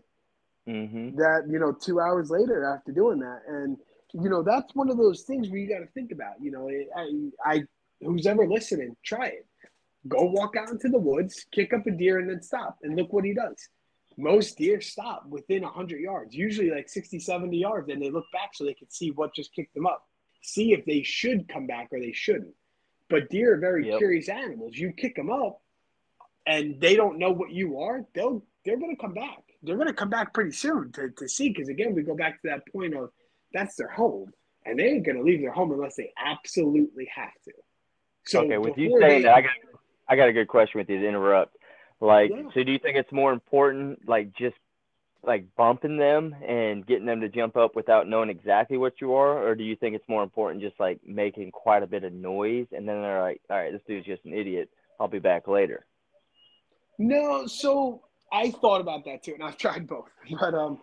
Mm-hmm. That, you know, two hours later after doing that. And, you know, that's one of those things where you got to think about, you know, I, I, who's ever listening, try it. Go walk out into the woods, kick up a deer, and then stop. And look what he does most deer stop within 100 yards, usually like 60, 70 yards, and they look back so they can see what just kicked them up, see if they should come back or they shouldn't. But deer are very yep. curious animals. You kick them up, and they don't know what you are. They'll they're going to come back. They're going to come back pretty soon to, to see. Because again, we go back to that point of that's their home, and they ain't going to leave their home unless they absolutely have to. So okay, with you saying they, that, I got I got a good question with you to interrupt. Like, yeah. so do you think it's more important, like just like bumping them and getting them to jump up without knowing exactly what you are, or do you think it's more important just like making quite a bit of noise and then they're like, all right, this dude's just an idiot. I'll be back later. No, so I thought about that too, and I've tried both, but um,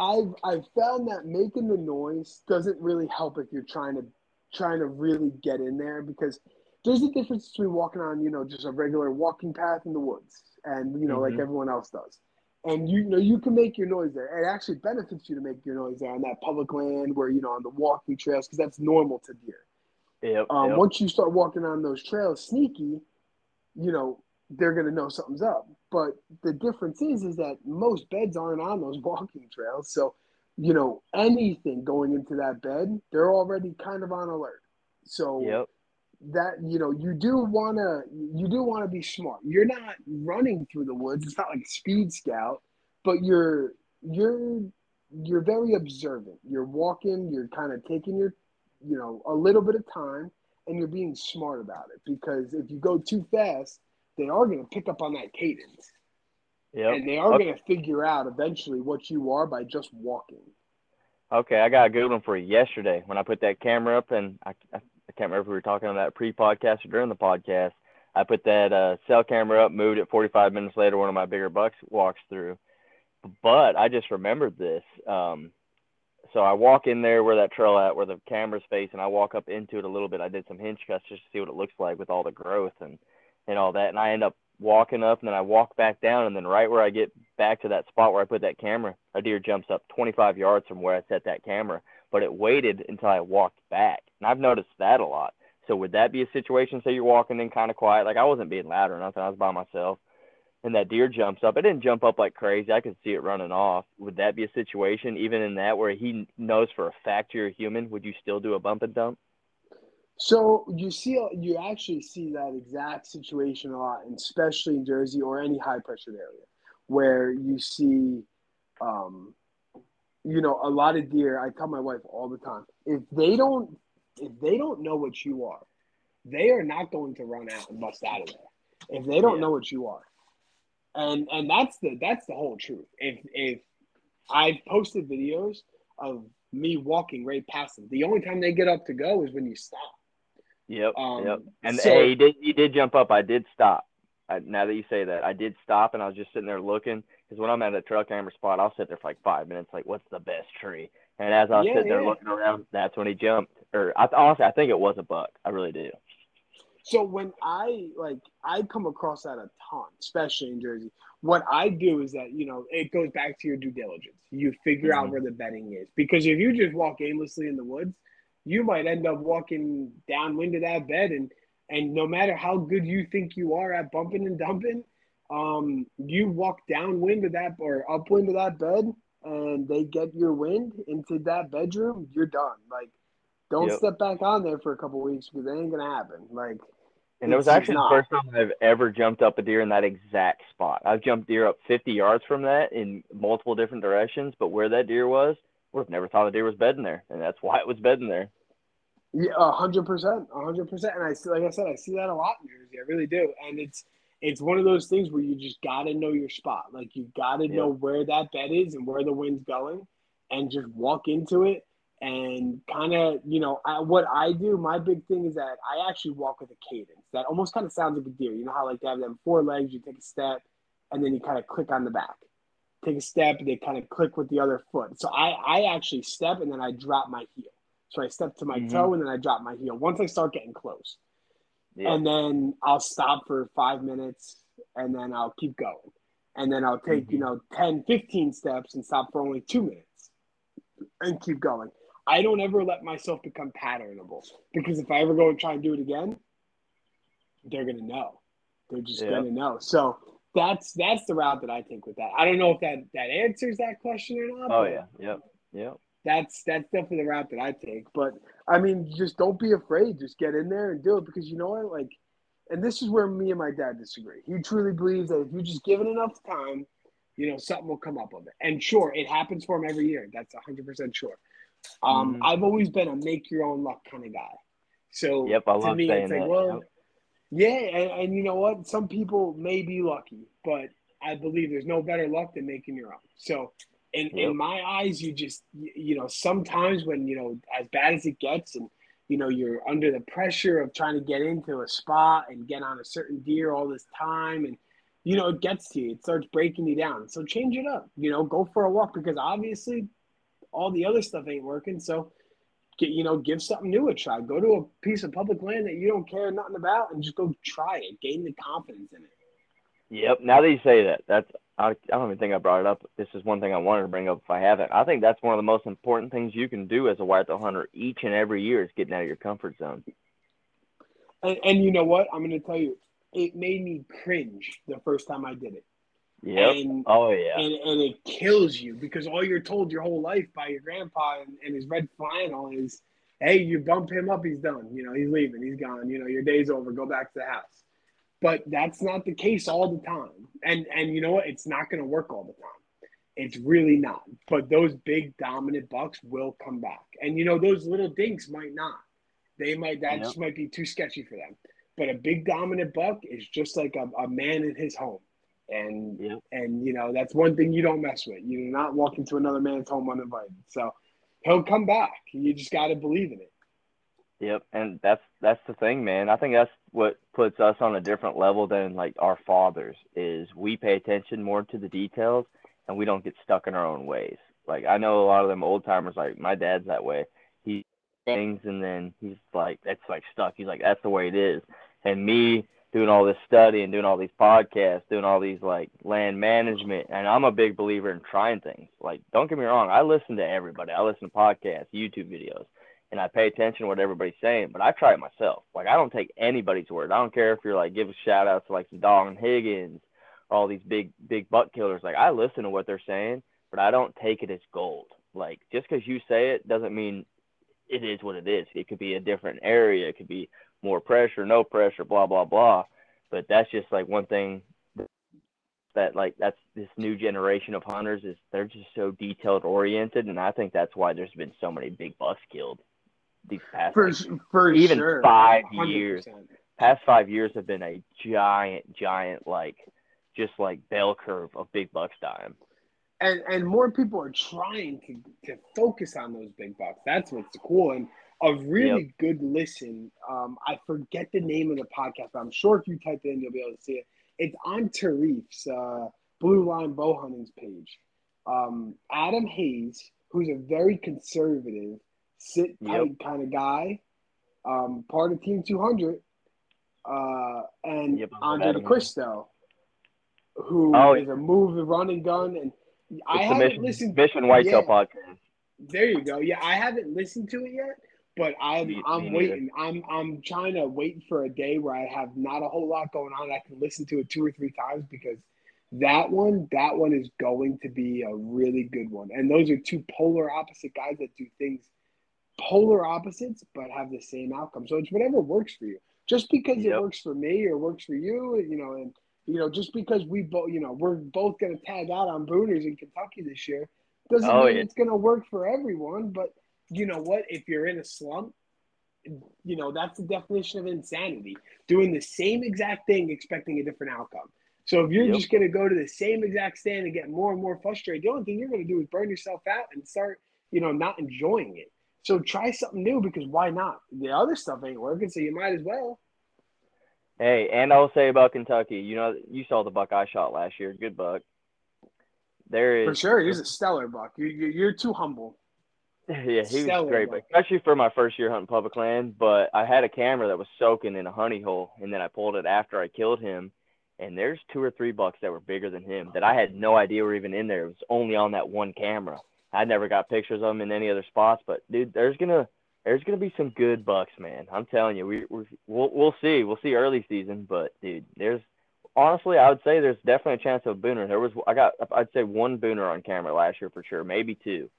I've I've found that making the noise doesn't really help if you're trying to trying to really get in there because there's a difference between walking on, you know, just a regular walking path in the woods and, you know, mm-hmm. like everyone else does. And you, you know, you can make your noise there. It actually benefits you to make your noise there on that public land where, you know, on the walking trails, because that's normal to deer. Yep, um, yep. Once you start walking on those trails sneaky, you know, they're going to know something's up. But the difference is, is that most beds aren't on those walking trails. So, you know, anything going into that bed, they're already kind of on alert. So, yep. that you know you do want to you do want to be smart. You're not running through the woods. It's not like speed scout but you're you're you're very observant. You're walking you're kind of taking your you know a little bit of time and you're being smart about it. Because if you go too fast they are going to pick up on that cadence yep. and they are okay. going to figure out eventually what you are by just walking okay i got a good one for you yesterday when i put that camera up and i, I I can't remember if we were talking on that pre-podcast or during the podcast. I put that uh, cell camera up, moved it. 45 minutes later, one of my bigger bucks walks through. But I just remembered this. Um, so I walk in there where that trail at, where the camera's facing. I walk up into it a little bit. I did some hinge cuts just to see what it looks like with all the growth and and all that. And I end up walking up, and then I walk back down, and then right where I get back to that spot where I put that camera, a deer jumps up 25 yards from where I set that camera but it waited until I walked back. And I've noticed that a lot. So would that be a situation? Say you're walking in kind of quiet, like I wasn't being loud or nothing. I was by myself, and that deer jumps up. It didn't jump up like crazy. I could see it running off. Would that be a situation, even in that, where he knows for a fact you're a human? Would you still do a bump and dump? So you see, you actually see that exact situation a lot, especially in Jersey or any high pressure area, where you see, um, you know, a lot of deer. I tell my wife all the time, if they don't, if they don't know what you are, they are not going to run out and bust out of there. If they don't yeah. know what you are, and and that's the that's the whole truth. If if I've posted videos of me walking right past them, the only time they get up to go is when you stop Yep. Um, yep. And so, hey, he did he did jump up. I did stop. I, now that you say that, I did stop and I was just sitting there looking because when I'm at a trail camera spot, I'll sit there for like five minutes, like what's the best tree? And as I was yeah, sitting there yeah. looking around, that's when he jumped. Or I, honestly, I think it was a buck. I really do. So when I like, I come across that a ton, especially in Jersey. What I do is that you know it goes back to your due diligence. You figure mm-hmm. out where the bedding is because if you just walk aimlessly in the woods, you might end up walking downwind of that bed and and no matter how good you think you are at bumping and dumping, um, you walk downwind of that or upwind of that bed and they get your wind into that bedroom, you're done. Like, don't yep. step back on there for a couple weeks because it ain't gonna happen. Like, and it was actually the first time I've ever jumped up a deer in that exact spot. I've jumped deer up 50 yards from that in multiple different directions, but where that deer was, would have never thought a deer was bedding there, and that's why it was bedding there. Yeah, a hundred percent, a hundred percent. And I see, like I said, I see that a lot in Jersey. I really do. And it's it's one of those things where you just got to know your spot. Like you got to yeah. know where that bed is and where the wind's going, and just walk into it and kind of you know I, what I do. My big thing is that I actually walk with a cadence that almost kind of sounds like a deer. You know how like to have them four legs. You take a step, and then you kind of click on the back. Take a step, and they kind of click with the other foot. So I I actually step and then I drop my heel. So I step to my mm-hmm. toe and then I drop my heel once I start getting close. Yeah. And then I'll stop for five minutes and then I'll keep going. And then I'll take, mm-hmm. you know, 10, 15 steps and stop for only two minutes and keep going. I don't ever let myself become patternable because if I ever go and try and do it again, they're gonna know. They're just yeah. gonna know. So that's that's the route that I take with that. I don't know if that that answers that question or not. Oh yeah, yep, yep that's that's definitely the route that I take. But I mean, just don't be afraid. Just get in there and do it because you know what, like, and this is where me and my dad disagree. He truly believes that if you just give it enough time, you know, something will come up of it. And sure, it happens for him every year. That's hundred percent sure. Um, mm-hmm. I've always been a make your own luck kind of guy. So yep, I love me, saying it's like, that. well, yeah, and, and you know what? Some people may be lucky, but I believe there's no better luck than making your own. So in yep. in my eyes, you just you know sometimes when you know as bad as it gets, and you know you're under the pressure of trying to get into a spot and get on a certain deer all this time, and you know it gets to you, it starts breaking you down. So change it up, you know, go for a walk because obviously all the other stuff ain't working. So get you know give something new a try. Go to a piece of public land that you don't care nothing about, and just go try it. Gain the confidence in it. Yep. Now that you say that, that's I, I don't even think I brought it up. This is one thing I wanted to bring up if I haven't. I think that's one of the most important things you can do as a whitetail hunter each and every year is getting out of your comfort zone. And, and you know what? I'm going to tell you, it made me cringe the first time I did it. Yeah. Oh yeah. And and it kills you because all you're told your whole life by your grandpa and, and his red flannel is, hey, you bump him up, he's done. You know, he's leaving, he's gone. You know, your day's over. Go back to the house but that's not the case all the time. And and you know what? It's not going to work all the time. It's really not. But those big dominant bucks will come back. And you know those little dinks might not. They might that yep. just might be too sketchy for them. But a big dominant buck is just like a, a man in his home. And yep. and you know that's one thing you don't mess with. You're not walking to another man's home uninvited. So he'll come back. You just got to believe in it. Yep, and that's that's the thing, man. I think that's what puts us on a different level than like our fathers is we pay attention more to the details and we don't get stuck in our own ways. Like I know a lot of them old timers, like my dad's that way. He things and then he's like that's like stuck. He's like that's the way it is. And me, doing all this study and doing all these podcasts, doing all these like land management. And I'm a big believer in trying things. Like, don't get me wrong, I listen to everybody. I listen to podcasts, YouTube videos, and I pay attention to what everybody's saying, but I try it myself. Like, I don't take anybody's word. I don't care if you're like, give a shout out to like Don Higgins all these big, big buck killers. Like, I listen to what they're saying, but I don't take it as gold. Like, just because you say it doesn't mean it is what it is. It could be a different area. It could be more pressure, no pressure, blah blah blah. But that's just like one thing that like that's this new generation of hunters is they're just so detailed oriented, and I think that's why there's been so many big bucks killed these past for, like, for even sure. five 100%. years. Past five years have been a giant, giant like just like bell curve of big bucks dying. and and more people are trying to to focus on those big bucks. That's what's cool. And a really good listen. Um, I forget the name of the podcast, but I'm sure if you type it in, you'll be able to see it. It's on Tarif's uh, Blue Line Bow Hunting's page. Um, Adam Hayes, who's a very conservative, sit tight Yep. kind of guy, um, part of Team 200, uh, and Yep, Andrae D'Acquisto, who Oh, is a move, a run and gun, and I haven't Mission, listened. Mission yeah. podcast. There you go. Yeah, I haven't listened to it yet, but I'm Me- I'm me waiting. I'm I'm trying to wait for a day where I have not a whole lot going on. I can listen to it two or three times because that one that one is going to be a really good one. And those are two polar opposite guys that do things polar opposites but have the same outcome. So it's whatever works for you. Just because it works for me or works for you, you know, and you know, just because we both, you know, we're both going to tag out on Booners in Kentucky this year, doesn't Oh, mean yeah. it's going to work for everyone. But you know what? If you're in a slump, you know that's the definition of insanity. Doing the same exact thing, expecting a different outcome. So if you're Yep. just going to go to the same exact stand and get more and more frustrated, the only thing you're going to do is burn yourself out and start, you know, not enjoying it. So try something new because why not? The other stuff ain't working, so you might as well. Hey, and I'll say about Kentucky, you know, you saw the buck I shot last year. Good buck. There is For sure, he's a stellar buck. You, you, you're too humble. Yeah, he was great, but especially for my first year hunting public land. But I had a camera that was soaking in a honey hole, and then I pulled it after I killed him, and there's two or three bucks that were bigger than him that I had no idea were even in there. It was only on that one camera. I never got pictures of them in any other spots, but dude, there's gonna there's gonna be some good bucks, man. I'm telling you, we we we'll, we'll see, we'll see early season, but dude, there's honestly, I would say there's definitely a chance of a booner. There was I got I'd say one booner on camera last year for sure, maybe two.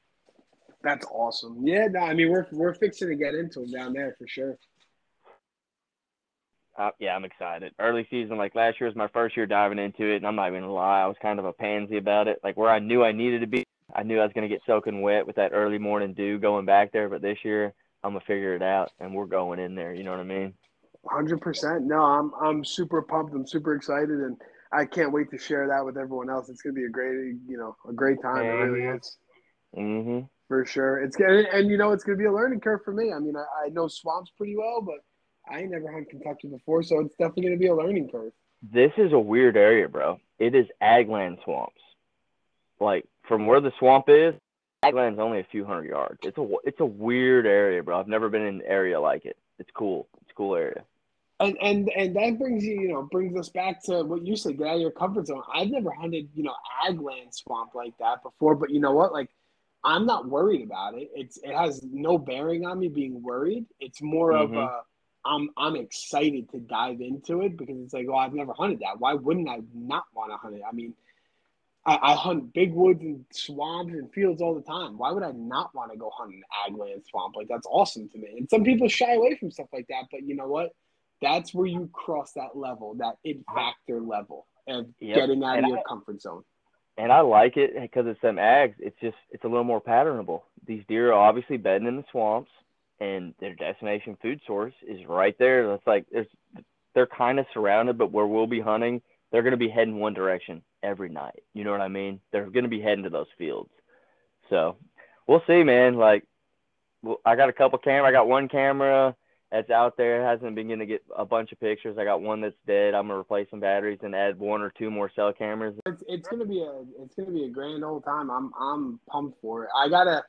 That's awesome. Yeah, no, I mean we're we're fixing to get into him down there for sure. Uh, yeah, I'm excited. Early season, like last year was my first year diving into it, and I'm not even gonna lie, I was kind of a pansy about it. Like where I knew I needed to be, I knew I was gonna get soaking wet with that early morning dew going back there. But this year, I'm gonna figure it out, and we're going in there. You know what I mean? Hundred percent. No, I'm I'm super pumped. I'm super excited, and I can't wait to share that with everyone else. It's gonna be a great, you know, a great time. It really is Mhm. For sure. It's gonna, and you know, it's gonna be a learning curve for me. I mean, I, I know swamps pretty well, but I ain't never hunted Kentucky before, so it's definitely gonna be a learning curve. This is a weird area, bro. It is agland swamps. Like from where the swamp is, agland's only a few hundred yards. It's a it's a weird area, bro. I've never been in an area like it. It's cool. It's a cool area. And and and that brings you, you know, brings us back to what you said. Get out of your comfort zone. I've never hunted, you know, agland swamp like that before, but you know what? Like, I'm not worried about it. It's it has no bearing on me being worried. It's more of Mhm. a I'm I'm excited to dive into it because it's like, oh, I've never hunted that. Why wouldn't I not want to hunt it? I mean, I, I hunt big woods and swamps and fields all the time. Why would I not want to go hunt an agland swamp? Like that's awesome to me. And some people shy away from stuff like that, but you know what? That's where you cross that level, that it factor level of Yep. getting out And of your I- comfort zone. And I like it because it's them ags. It's just it's a little more patternable. These deer are obviously bedding in the swamps, and their destination food source is right there. It's like there's they're kind of surrounded, but where we'll be hunting, they're going to be heading one direction every night. You know what I mean? They're going to be heading to those fields. So we'll see, man. Like well, I got a couple camera. I got one camera that's out there. Hasn't been going to get a bunch of pictures. I got one that's dead. I'm gonna replace some batteries and add one or two more cell cameras. It's, it's gonna be a it's gonna be a grand old time. I'm I'm pumped for it. I gotta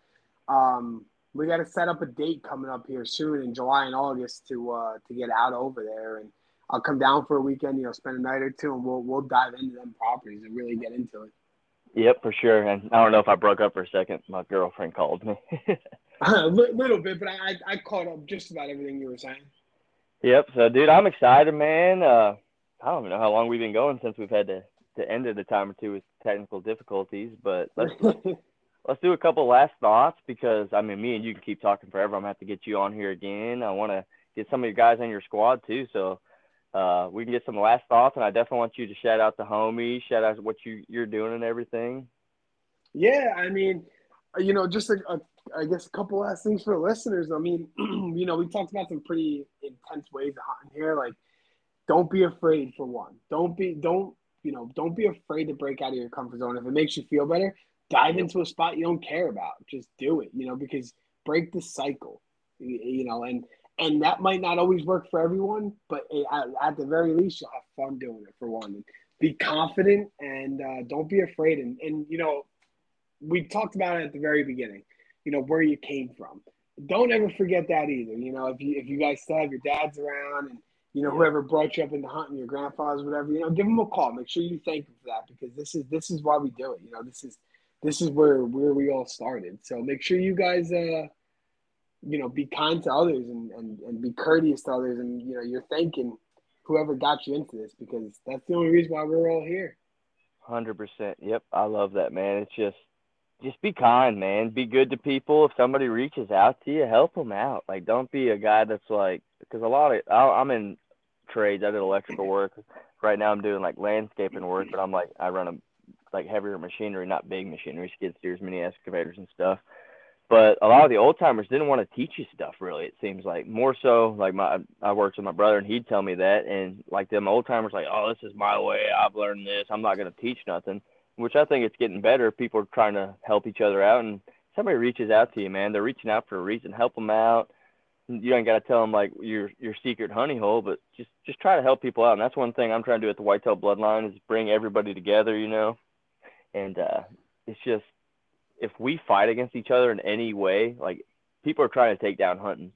um we gotta set up a date coming up here soon in July and August to uh to get out over there and I'll come down for a weekend, you know, spend a night or two, and we'll we'll dive into them properties and really get into it. Yep, for sure. And I don't know if I broke up for a second. My girlfriend called me. a little bit, but I I caught up just about everything you were saying. Yep. So, dude, I'm excited, man. Uh, I don't even know how long we've been going since we've had to to end it a time or two with technical difficulties, but let's let's do a couple last thoughts because I mean, me and you can keep talking forever. I'm gonna have to get you on here again. I want to get some of your guys on your squad too, so uh, we can get some last thoughts. And I definitely want you to shout out the homies, shout out what you you're doing and everything. Yeah, I mean, you know, just a, a I guess a couple last things for the listeners. I mean, you know, we talked about some pretty intense ways of hunting here. Like, don't be afraid for one. Don't be don't you know don't be afraid to break out of your comfort zone. If it makes you feel better, dive into a spot you don't care about. Just do it. You know, because break the cycle. You, you know, and and that might not always work for everyone, but at, at the very least, you'll have fun doing it for one. And be confident and uh, don't be afraid. And and you know, we talked about it at the very beginning you know, where you came from. Don't ever forget that either. You know, if you if you guys still have your dads around and you know whoever brought you up into hunting, your grandfathers, whatever, you know, give them a call. Make sure you thank them for that because this is this is why we do it. You know, this is this is where where we all started. So make sure you guys uh you know be kind to others and, and and be courteous to others and you know you're thanking whoever got you into this because that's the only reason why we're all here. Hundred percent. Yep, I love that, man. It's just just be kind, man. Be good to people. If somebody reaches out to you, help them out. Like, don't be a guy that's like, because a lot of I, I'm in trades. I did electrical work. Right now, I'm doing like landscaping work, but I'm like I run a like heavier machinery, not big machinery, skid steers, mini excavators, and stuff. But a lot of the old timers didn't want to teach you stuff. Really, it seems like more so. Like my, I worked with my brother, and he'd tell me that, and like them old timers, like, oh, this is my way. I've learned this. I'm not gonna teach nothing which I think it's getting better. People are trying to help each other out, and somebody reaches out to you, man. They're reaching out for a reason. Help them out. You ain't got to tell them like your your secret honey hole, but just just try to help people out. And that's one thing I'm trying to do at the Whitetail Bloodline is bring everybody together, you know. And uh, it's just if we fight against each other in any way, like people are trying to take down hunting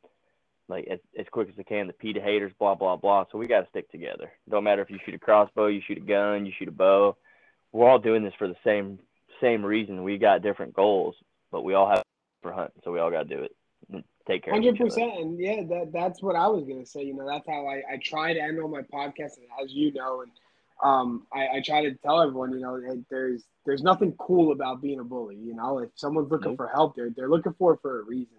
like as, as quick as they can. The PETA haters, blah blah blah. So we got to stick together. Don't matter if you shoot a crossbow, you shoot a gun, you shoot a bow we're all doing this for the same same reason. We got different goals, but we all have for hunting, so we all got to do it. Take care. Hundred percent, and yeah, that that's what I was gonna say. You know, that's how I, I try to end all my podcasts, as you know, and um, I, I try to tell everyone, you know, there's there's nothing cool about being a bully. You know, if someone's looking nope. for help, they're they're looking for it for a reason.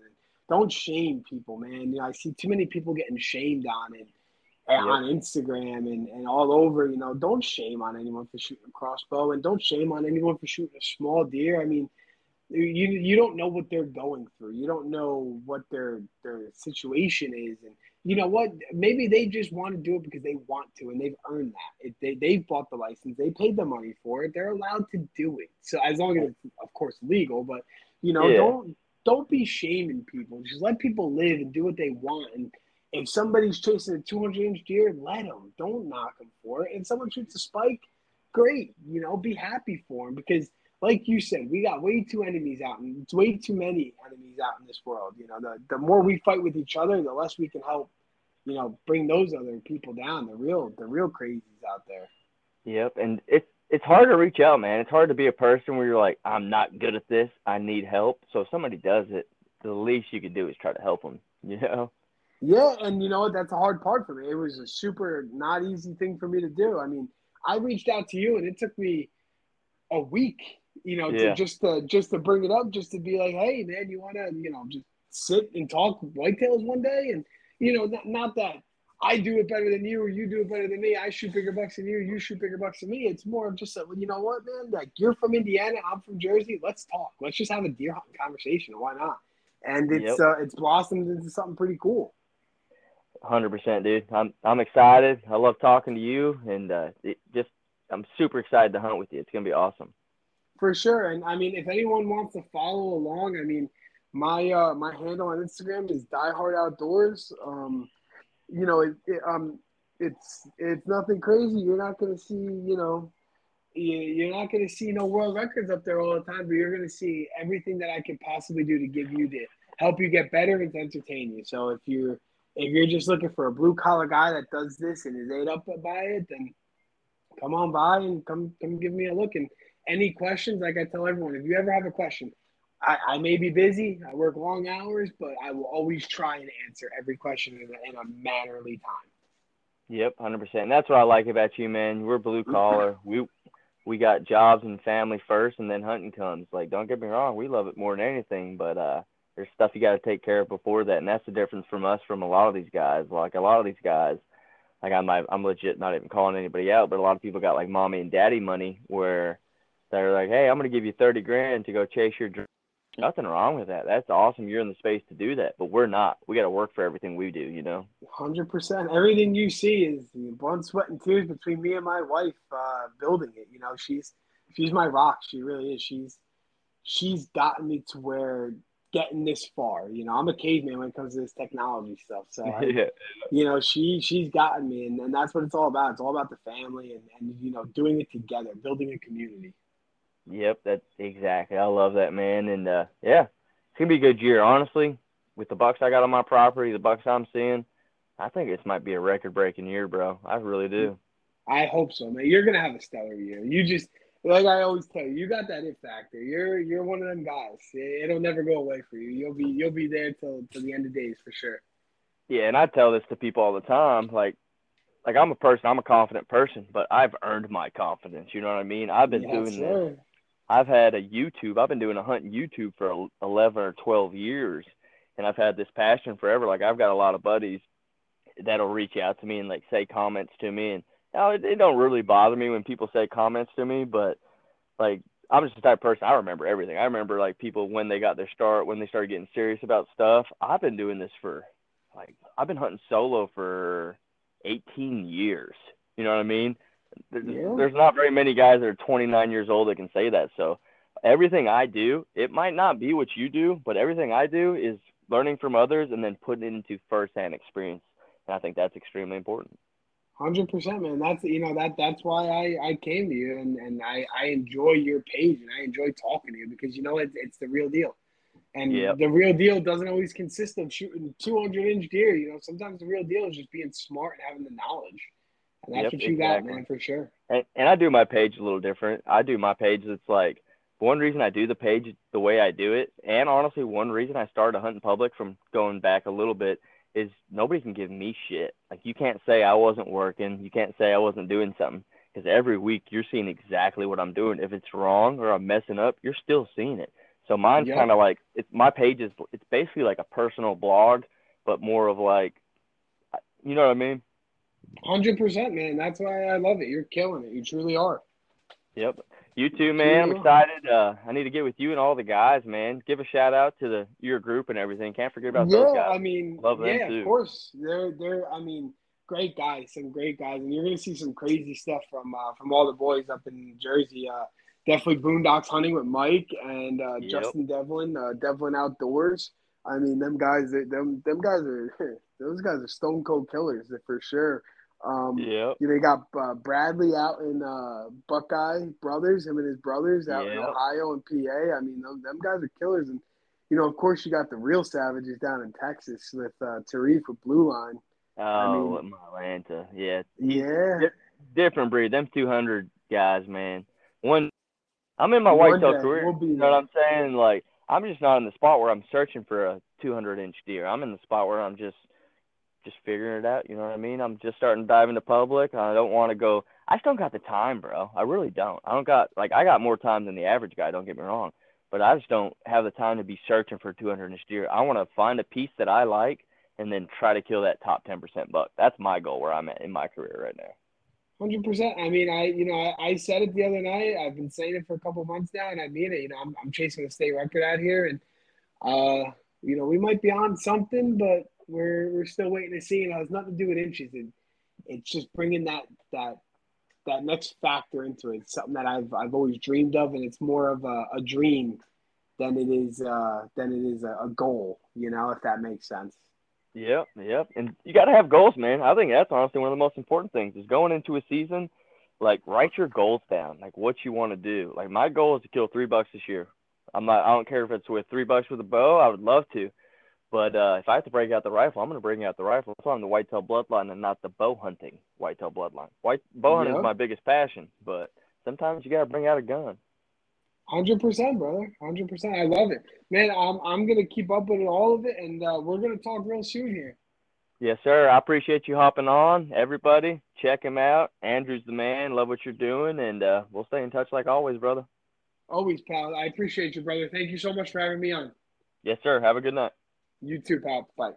Don't shame people, man. You know, I see too many people getting shamed on it yep. on Instagram and, and all over, you know, don't shame on anyone for shooting a crossbow and don't shame on anyone for shooting a small deer. I mean, you you don't know what they're going through. You don't know what their their situation is, and you know what? Maybe they just want to do it because they want to, and they've earned that. It, they they've bought the license, they paid the money for it. They're allowed to do it. So as long as it's of course legal, but you know, yeah. don't don't be shaming people. Just let people live and do what they want, and if somebody's chasing a 200 inch deer, let them. Don't knock them for it. And someone shoots a spike, great. You know, be happy for them because, like you said, we got way too enemies out, and it's way too many enemies out in this world. You know, the the more we fight with each other, the less we can help. You know, bring those other people down. The real, the real crazies out there. Yep, and it's it's hard to reach out, man. It's hard to be a person where you're like, I'm not good at this. I need help. So if somebody does it, the least you could do is try to help them. You know. Yeah, and you know what? That's a hard part for me. It was a super not easy thing for me to do. I mean, I reached out to you, and it took me a week, you know, yeah. to just to just to bring it up, just to be like, hey, man, you want to, you know, just sit and talk with whitetails one day, and you know, not, not that I do it better than you or you do it better than me. I shoot bigger bucks than you. You shoot bigger bucks than me. It's more of just a, well, you know what, man? Like you're from Indiana, I'm from Jersey. Let's talk. Let's just have a deer hunting conversation. Why not? And it's yep. uh, it's blossomed into something pretty cool. Hundred percent, dude. I'm I'm excited. I love talking to you, and uh, it just I'm super excited to hunt with you. It's gonna be awesome. For sure, and I mean, if anyone wants to follow along, I mean, my uh, my handle on Instagram is diehard outdoors. Um, you know, it, it, um, it's it's nothing crazy. You're not gonna see, you know, you're not gonna see no world records up there all the time, but you're gonna see everything that I could possibly do to give you to help you get better and to entertain you. So if you're if you're just looking for a blue collar guy that does this and is ate up by it, then come on by and come come give me a look. And any questions, like I tell everyone, if you ever have a question, I, I may be busy, I work long hours, but I will always try and answer every question in a, in a mannerly time. Yep, hundred percent. That's what I like about you, man. We're blue collar. We we got jobs and family first, and then hunting comes. Like, don't get me wrong, we love it more than anything, but uh, there's stuff you got to take care of before that, and that's the difference from us from a lot of these guys. Like a lot of these guys, like I'm I'm legit not even calling anybody out, but a lot of people got like mommy and daddy money where they're like, hey, I'm gonna give you thirty grand to go chase your dream. Nothing wrong with that. That's awesome. You're in the space to do that, but we're not. We got to work for everything we do. You know. Hundred percent. Everything you see is blood, sweat, and tears between me and my wife uh, building it. You know, she's she's my rock. She really is. She's she's gotten me to where getting this far. You know, I'm a caveman when it comes to this technology stuff. So, I, yeah. you know, she she's gotten me, and, and that's what it's all about. It's all about the family and and you know doing it together, building a community. Yep, that's exactly. I love that man, and uh, yeah, it's gonna be a good year. Honestly, with the bucks I got on my property, the bucks I'm seeing, I think this might be a record-breaking year, bro. I really do. I hope so, man. You're gonna have a stellar year. You just like I always tell you, you got that it factor. You're you're one of them guys. It'll never go away for you. You'll be you'll be there till till the end of days for sure. Yeah, and I tell this to people all the time. Like, like I'm a person. I'm a confident person, but I've earned my confidence. You know what I mean? I've been yes, doing sir. this. I've had a YouTube. I've been doing a hunting YouTube for 11 or 12 years, and I've had this passion forever. Like I've got a lot of buddies that'll reach out to me and like say comments to me, and now it, it don't really bother me when people say comments to me, but like I'm just the type of person I remember everything. I remember like people when they got their start, when they started getting serious about stuff. I've been doing this for like I've been hunting solo for 18 years. You know what I mean? There's, yeah. there's not very many guys that are 29 years old that can say that. So everything I do, it might not be what you do, but everything I do is learning from others and then putting it into firsthand experience. And I think that's extremely important. Hundred percent, man. That's you know that that's why I, I came to you and, and I, I enjoy your page and I enjoy talking to you because you know it's it's the real deal, and yep. the real deal doesn't always consist of shooting two hundred inch deer. You know sometimes the real deal is just being smart and having the knowledge. That's yep, what you exactly. got, man, for sure. And, and I do my page a little different. I do my page. It's like one reason I do the page the way I do it, and honestly, one reason I started hunting public from going back a little bit is nobody can give me shit. Like you can't say I wasn't working. You can't say I wasn't doing something because every week you're seeing exactly what I'm doing. If it's wrong or I'm messing up, you're still seeing it. So mine's yep. kind of like it's my page is it's basically like a personal blog, but more of like, you know what I mean? Hundred percent, man. That's why I love it. You're killing it. You truly are. Yep. You too, man. I'm excited. Uh, I need to get with you and all the guys, man. Give a shout out to the your group and everything. Can't forget about yeah, those guys. I mean, love them yeah, too. of course. They're they're. I mean, great guys, some great guys, and you're gonna see some crazy stuff from uh, from all the boys up in Jersey. Uh, definitely Boondocks hunting with Mike and uh, yep. Justin Devlin, uh, Devlin Outdoors. I mean, them guys, them them guys are those guys are stone cold killers for sure. Um, yeah. You know, you got uh, Bradley out in uh, Buckeye Brothers, him and his brothers out yep. in Ohio and PA. I mean, them, them guys are killers. And, you know, of course, you got the real savages down in Texas with uh, Tarif with Blue Line. Oh, I mean, Atlanta. Yeah. Yeah. different breed. Them 200 guys, man. One, I'm in my whitetail career. We'll you know what I'm saying? Like, I'm just not in the spot where I'm searching for a 200 inch deer. I'm in the spot where I'm just just figuring it out. You know what I mean? I'm just starting to dive into public. I don't want to go. I just don't got the time, bro. I really don't. I don't got like I got more time than the average guy. Don't get me wrong, but I just don't have the time to be searching for 200 inch. I want to find a piece that I like and then try to kill that top 10% buck. That's my goal where I'm at in my career right now. Hundred percent. I mean, I you know I, I, said it the other night. I've been saying it for a couple months now, and I mean it. You know, I'm I'm chasing a state record out here, and uh, you know, we might be on something, but we're we're still waiting to see. And it has nothing to do with inches. It, it's just bringing that that that next factor into it. It's something that I've I've always dreamed of, and it's more of a, a dream than it is uh, than it is a, a goal. You know, if that makes sense. Yep, yep. And you got to have goals, man. I think that's honestly one of the most important things is going into a season, like write your goals down, like what you want to do. Like my goal is to kill three bucks this year. I'm not. I don't care if it's with three bucks with a bow. I would love to, But uh, if I have to break out the rifle, I'm going to bring out the rifle. That's why I'm the whitetail bloodline and not the bow hunting whitetail bloodline. White bow hunting Yep. is my biggest passion, but sometimes you got to bring out a gun. Hundred percent, brother. Hundred percent. I love it, man. I'm I'm gonna keep up with all of it, and uh, we're gonna talk real soon here. Yes, sir. I appreciate you hopping on. Everybody, check him out. Andrew's the man. Love what you're doing, and uh, we'll stay in touch like always, brother. Always, pal. I appreciate you, brother. Thank you so much for having me on. Yes, sir. Have a good night. You too, pal. Bye.